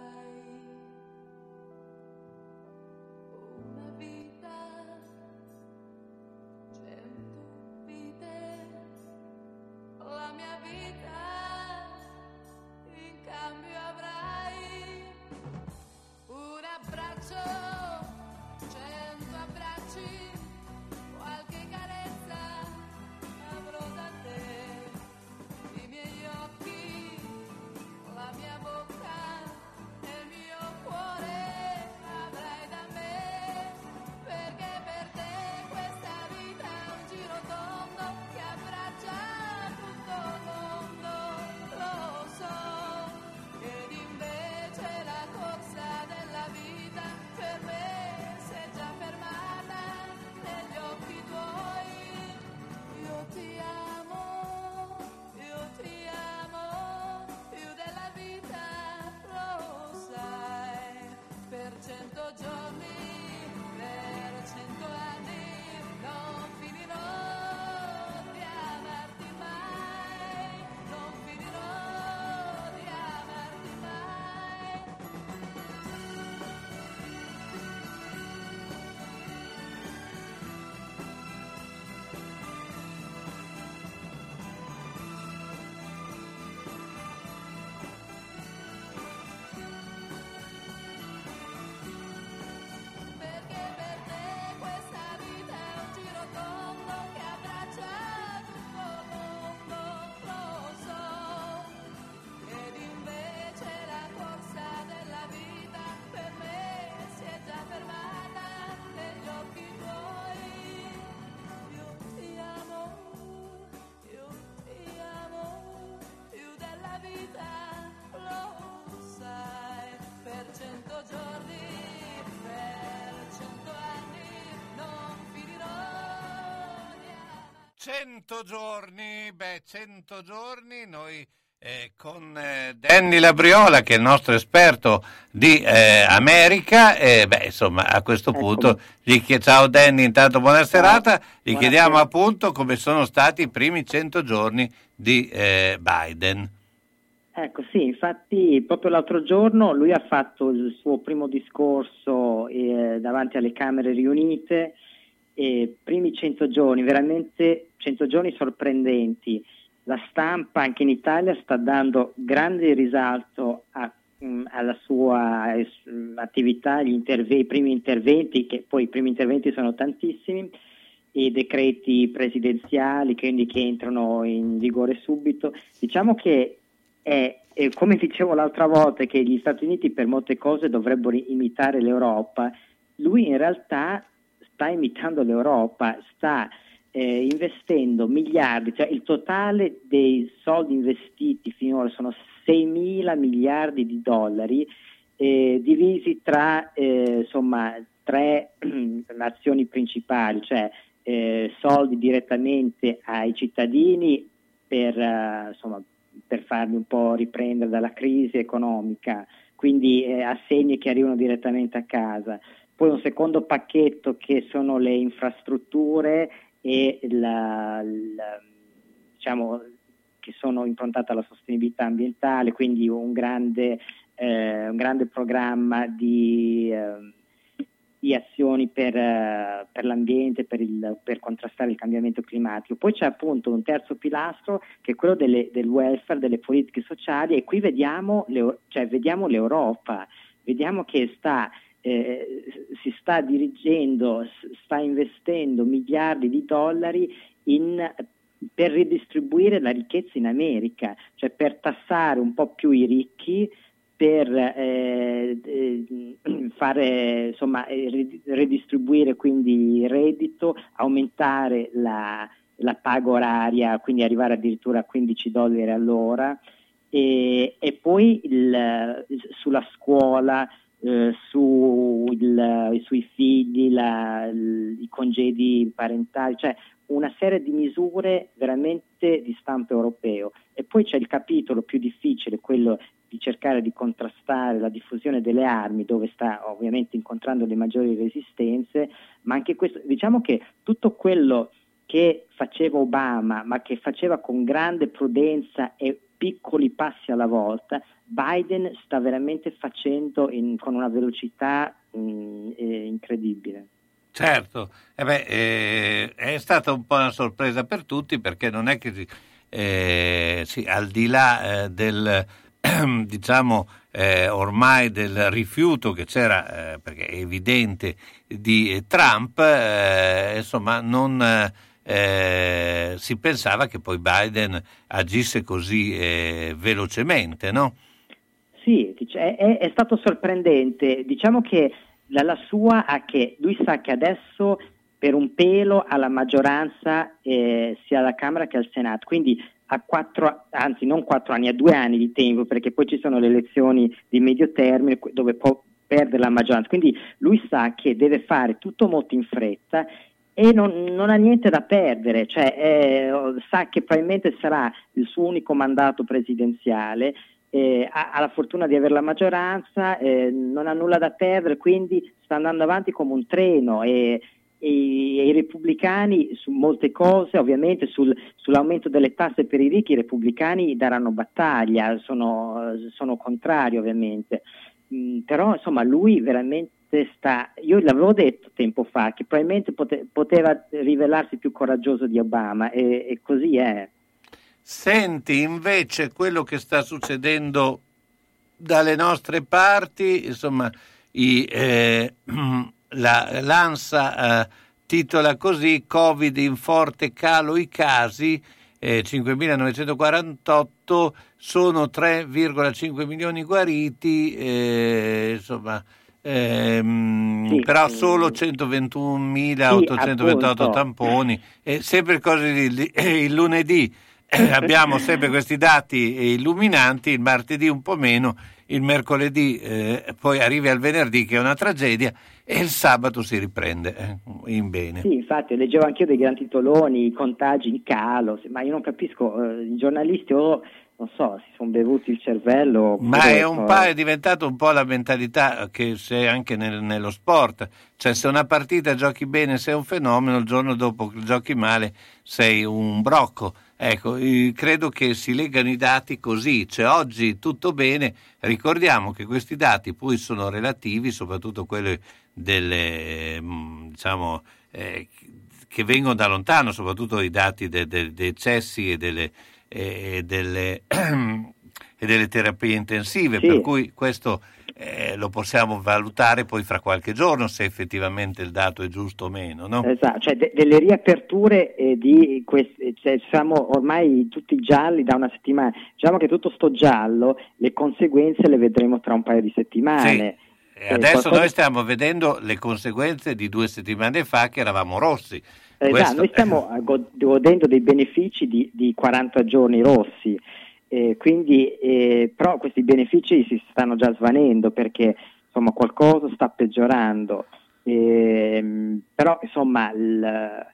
100 giorni, beh, 100 giorni noi eh, con eh, Danny Labriola che è il nostro esperto di eh, America, beh, insomma a questo ecco. punto gli chied- ciao Danny, intanto buona serata, gli buona chiediamo sera. appunto come sono stati i primi 100 giorni di eh, Biden. Ecco sì, infatti proprio l'altro giorno lui ha fatto il suo primo discorso eh, davanti alle Camere riunite e primi 100 giorni, veramente 100 giorni sorprendenti. La stampa anche in Italia sta dando grande risalto a- mh, alla sua eh, attività, interve- i primi interventi, che poi i primi interventi sono tantissimi, i decreti presidenziali quindi che entrano in vigore subito. Diciamo che è, è come dicevo l'altra volta che gli Stati Uniti per molte cose dovrebbero imitare l'Europa, lui in realtà sta imitando l'Europa, sta eh, investendo miliardi, cioè il totale dei soldi investiti finora sono 6 mila miliardi di dollari eh, divisi tra eh, insomma, tre nazioni principali, cioè eh, soldi direttamente ai cittadini per, eh, insomma, per farli un po' riprendere dalla crisi economica, quindi eh, assegni che arrivano direttamente a casa. Poi un secondo pacchetto che sono le infrastrutture e la, la- diciamo, che sono improntate alla sostenibilità ambientale, quindi un grande, eh, un grande programma di, ehm, di azioni per, eh, per l'ambiente, per, il- per contrastare il cambiamento climatico. Poi c'è appunto un terzo pilastro che è quello delle- del welfare, delle politiche sociali e qui vediamo, l'Eu- cioè, vediamo l'Europa, vediamo che sta, eh, si sta dirigendo, sta investendo miliardi di dollari in per ridistribuire la ricchezza in America, cioè per tassare un po' più i ricchi, per eh, eh, fare, insomma, eh, ridistribuire quindi il reddito, aumentare la, la paga oraria, quindi arrivare addirittura a 15 dollari all'ora. E, e poi il- sulla scuola, eh, su il- sui figli, la- i congedi parentali, cioè una serie di misure veramente di stampo europeo. E poi c'è il capitolo più difficile, quello di cercare di contrastare la diffusione delle armi, dove sta ovviamente incontrando le maggiori resistenze, ma anche questo, diciamo che tutto quello che faceva Obama, ma che faceva con grande prudenza e piccoli passi alla volta, Biden sta veramente facendo in- con una velocità mm, eh, incredibile. Certo, eh beh, eh, è stata un po' una sorpresa per tutti perché non è che eh, sì, al di là eh, del diciamo eh, ormai del rifiuto che c'era perché è evidente di Trump, insomma non si pensava che poi Biden agisse così velocemente, no? Sì, è, è- è stato sorprendente. Diciamo che la, sua ha che lui sa che adesso per un pelo ha la maggioranza eh, sia alla Camera che al Senato, quindi ha quattro, anzi non quattro anni, ha due anni di tempo perché poi ci sono le elezioni di medio termine dove può perdere la maggioranza. Quindi lui sa che deve fare tutto molto in fretta e non, non ha niente da perdere, cioè eh, sa che probabilmente sarà il suo unico mandato presidenziale, eh, ha, ha la fortuna di avere la maggioranza, eh, non ha nulla da perdere, quindi sta andando avanti come un treno e, e- e i repubblicani su molte cose, ovviamente sul- sull'aumento delle tasse per i ricchi, i repubblicani daranno battaglia, sono, sono contrari ovviamente. Mm, però insomma lui veramente sta, io l'avevo detto tempo fa che probabilmente pote- poteva rivelarsi più coraggioso di Obama e, e così è. Senti invece quello che sta succedendo dalle nostre parti, insomma, i, eh, la, l'ANSA eh, titola così Covid in forte calo i casi, eh, 5.948 sono 3,5 milioni guariti, eh, insomma, ehm, Sì, però eh, solo 121.828 appunto. tamponi, e sempre cose di, di- il lunedì eh, abbiamo sempre questi dati illuminanti, il martedì un po' meno, il mercoledì eh, poi arrivi al venerdì che è una tragedia e il sabato si riprende eh, in bene. Sì, infatti leggevo anch'io dei gran titoloni, i contagi in calo, ma io non capisco, eh, i giornalisti o non so, si sono bevuti il cervello. Ma è un so- po' è diventato un po' la mentalità che c'è anche nel- nello sport, cioè se una partita giochi bene sei un fenomeno, il giorno dopo giochi male sei un brocco. Ecco, eh, credo che si legano i dati così, cioè oggi tutto bene, ricordiamo che questi dati poi sono relativi, soprattutto quelli delle, mm, diciamo, eh, che vengono da lontano, soprattutto i dati de- de- dei eccessi e delle, e delle, e delle terapie intensive, Sì. per cui questo eh, lo possiamo valutare poi fra qualche giorno se effettivamente il dato è giusto o meno. No? Esatto, cioè de- delle riaperture eh, di questi, cioè, siamo ormai tutti gialli da una settimana. Diciamo che tutto sto giallo, le conseguenze le vedremo tra un paio di settimane. E Eh, adesso qualcosa- noi stiamo vedendo le conseguenze di due settimane fa che eravamo rossi. Esatto, Questo- noi stiamo eh, go- godendo dei benefici di, di 40 giorni rossi, eh, quindi, eh, però questi benefici si stanno già svanendo perché insomma, qualcosa sta peggiorando. Ehm, però insomma il-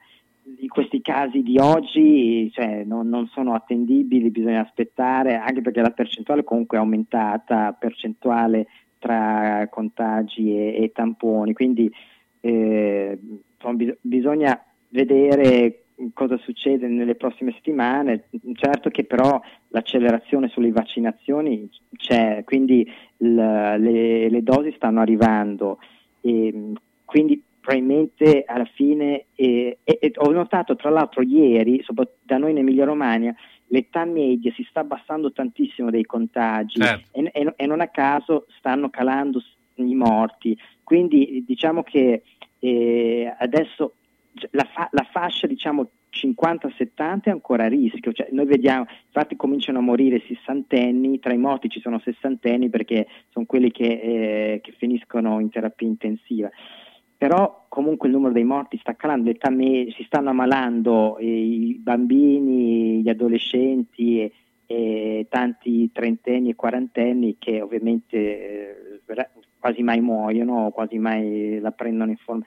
questi casi di oggi cioè, non, non sono attendibili, bisogna aspettare, anche perché la percentuale comunque è aumentata, percentuale tra contagi e, e tamponi, quindi eh, insomma, bis- bisogna vedere cosa succede nelle prossime settimane, certo che però l'accelerazione sulle vaccinazioni c'è, quindi il- le, le dosi stanno arrivando e quindi probabilmente alla fine eh, e- e ho notato tra l'altro ieri, soprattutto da noi in Emilia Romagna, l'età media si sta abbassando tantissimo dei contagi Certo. e, e- e non a caso stanno calando i morti. Quindi diciamo che eh, adesso la, fa- la fascia diciamo 50-70 è ancora a rischio, cioè, noi vediamo, infatti cominciano a morire sessantenni, tra i morti ci sono sessantenni perché sono quelli che, eh, che finiscono in terapia intensiva. Però comunque il numero dei morti sta calando, me- si stanno ammalando eh, i bambini, gli adolescenti e, e tanti trentenni e quarantenni che ovviamente eh, quasi mai muoiono quasi mai la prendono in forma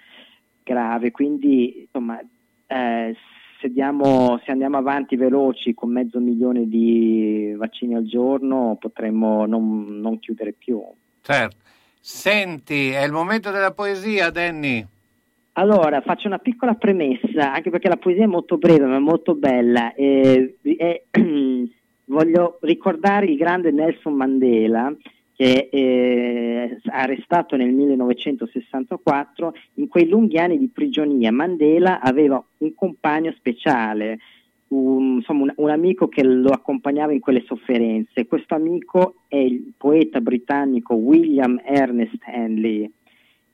grave, quindi insomma eh, se, diamo- se andiamo avanti veloci con mezzo milione di vaccini al giorno potremmo non, non chiudere più. Certo. Senti, è il momento della poesia, Danny. Allora, faccio una piccola premessa, anche perché la poesia è molto breve ma molto bella. Eh, eh, voglio ricordare il grande Nelson Mandela, che è arrestato nel 1964. In quei lunghi anni di prigionia, Mandela aveva un compagno speciale, un, insomma, un, un amico che lo accompagnava in quelle sofferenze. Questo amico è il poeta britannico William Ernest Henley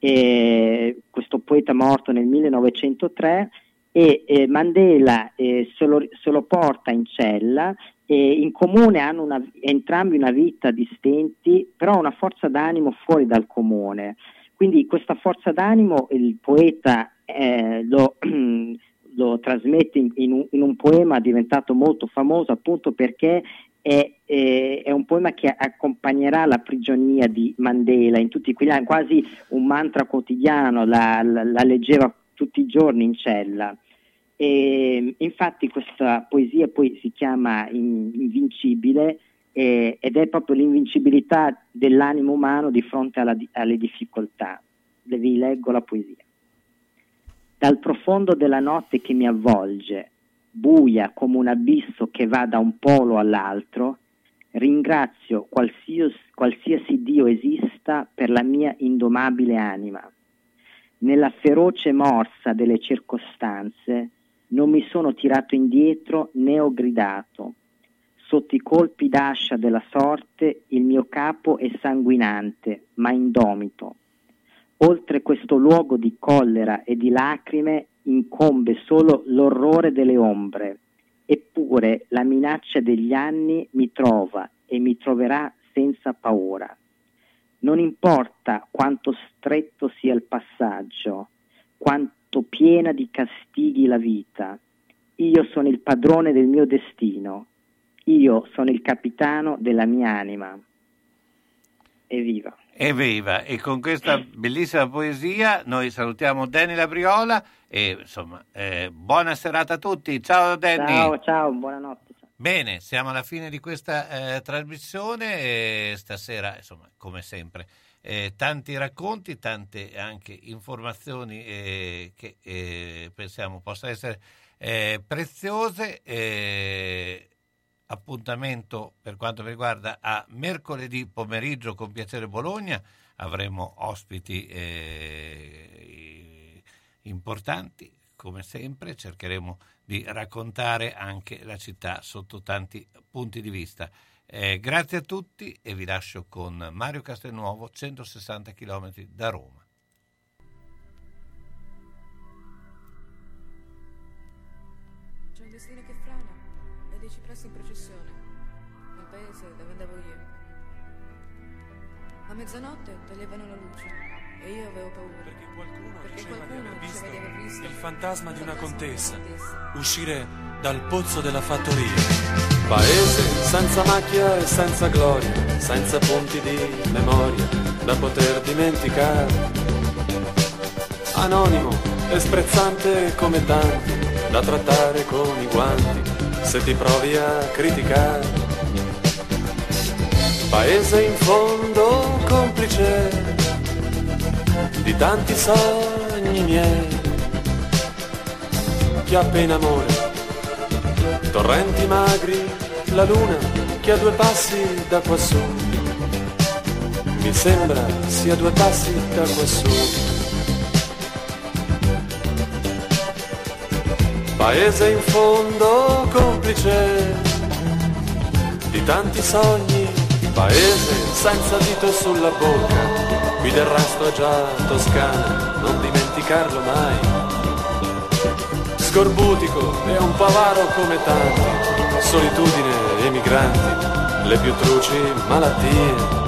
eh, questo poeta morto nel 1903 e eh, Mandela eh, se, lo, se lo porta in cella e in comune hanno una, entrambi una vita distinti, però una forza d'animo fuori dal comune. Quindi questa forza d'animo il poeta eh, lo, lo trasmette in, in, un, in un poema diventato molto famoso appunto perché è, è, è un poema che accompagnerà la prigionia di Mandela in tutti quegli anni, quasi un mantra quotidiano, la, la, la leggeva tutti i giorni in cella. E, infatti questa poesia poi si chiama In- Invincibile eh, ed è proprio l'invincibilità dell'animo umano di fronte alla alle difficoltà. Vi leggo la poesia. Dal profondo della notte che mi avvolge, buia come un abisso che va da un polo all'altro, ringrazio qualsiasi, qualsiasi Dio esista per la mia indomabile anima. Nella feroce morsa delle circostanze non mi sono tirato indietro né ho gridato. Sotto i colpi d'ascia della sorte il mio capo è sanguinante, ma indomito. Oltre questo luogo di collera e di lacrime incombe solo l'orrore delle ombre, eppure la minaccia degli anni mi trova e mi troverà senza paura. Non importa quanto stretto sia il passaggio, quanto piena di castighi la vita, io sono il padrone del mio destino, io sono il capitano della mia anima. Evviva! Evviva! E con questa bellissima poesia noi salutiamo Danny Labriola e insomma eh, buona serata a tutti. Ciao Danny! Ciao, ciao, buonanotte. Bene, siamo alla fine di questa eh, trasmissione e stasera, insomma, come sempre, eh, tanti racconti, tante anche informazioni eh, che eh, pensiamo possano essere eh, preziose. eh, appuntamento per quanto mi riguarda a mercoledì pomeriggio con Piacere Bologna. Avremo ospiti eh, importanti, come sempre, cercheremo di raccontare anche la città sotto tanti punti di vista. Eh, grazie a tutti e vi lascio con Mario Castelnuovo, 160 km da Roma. C'è un destino che frana e dei cipressi in processione nel paese dove andavo io. A mezzanotte toglievano la luce e io avevo paura. Perché qualcuno, diceva di aver visto di aver visto il fantasma di una contessa uscire dal pozzo della fattoria. Paese senza macchia e senza gloria, senza punti di memoria da poter dimenticare. Anonimo e sprezzante come tanti, da trattare con i guanti se ti provi a criticare. Paese in fondo complice di tanti sogni miei, chiappe in amore, torrenti magri, la luna che a due passi da quassù, mi sembra sia due passi da quassù. Paese in fondo complice di tanti sogni, paese senza dito sulla bocca, qui del resto è già Toscana, non dimenticarlo mai. Scorbutico e un pavaro come tanti, solitudine e migranti, le più truci malattie.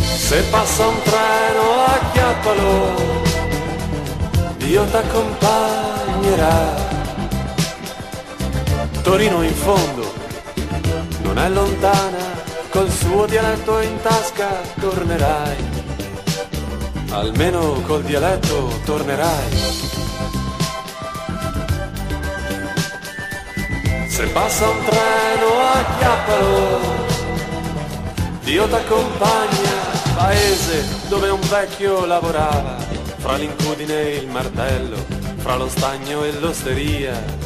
Se passa un treno acchiappalo, Dio t'accompagnerà. Torino in fondo, non è lontana, col suo dialetto in tasca tornerai. Almeno col dialetto tornerai. Se passa un treno acchiappalo, Dio t'accompagna, paese dove un vecchio lavorava, fra l'incudine e il martello, fra lo stagno e l'osteria.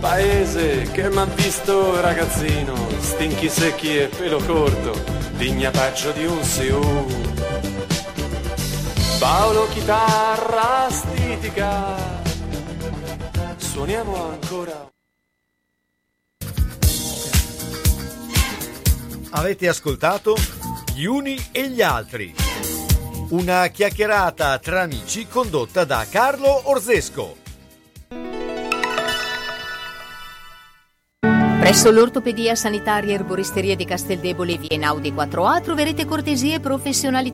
Paese che m'ha visto ragazzino, stinchi secchi e pelo corto, digna peggio di un Siu. Paolo chitarra stitica, suoniamo ancora. Avete ascoltato Gli uni e gli altri. Una chiacchierata tra amici condotta da Carlo Orzesco. Presso l'Ortopedia Sanitaria e Erboristeria di Casteldebole, via Einaudi 4A, troverete cortesie e professionalità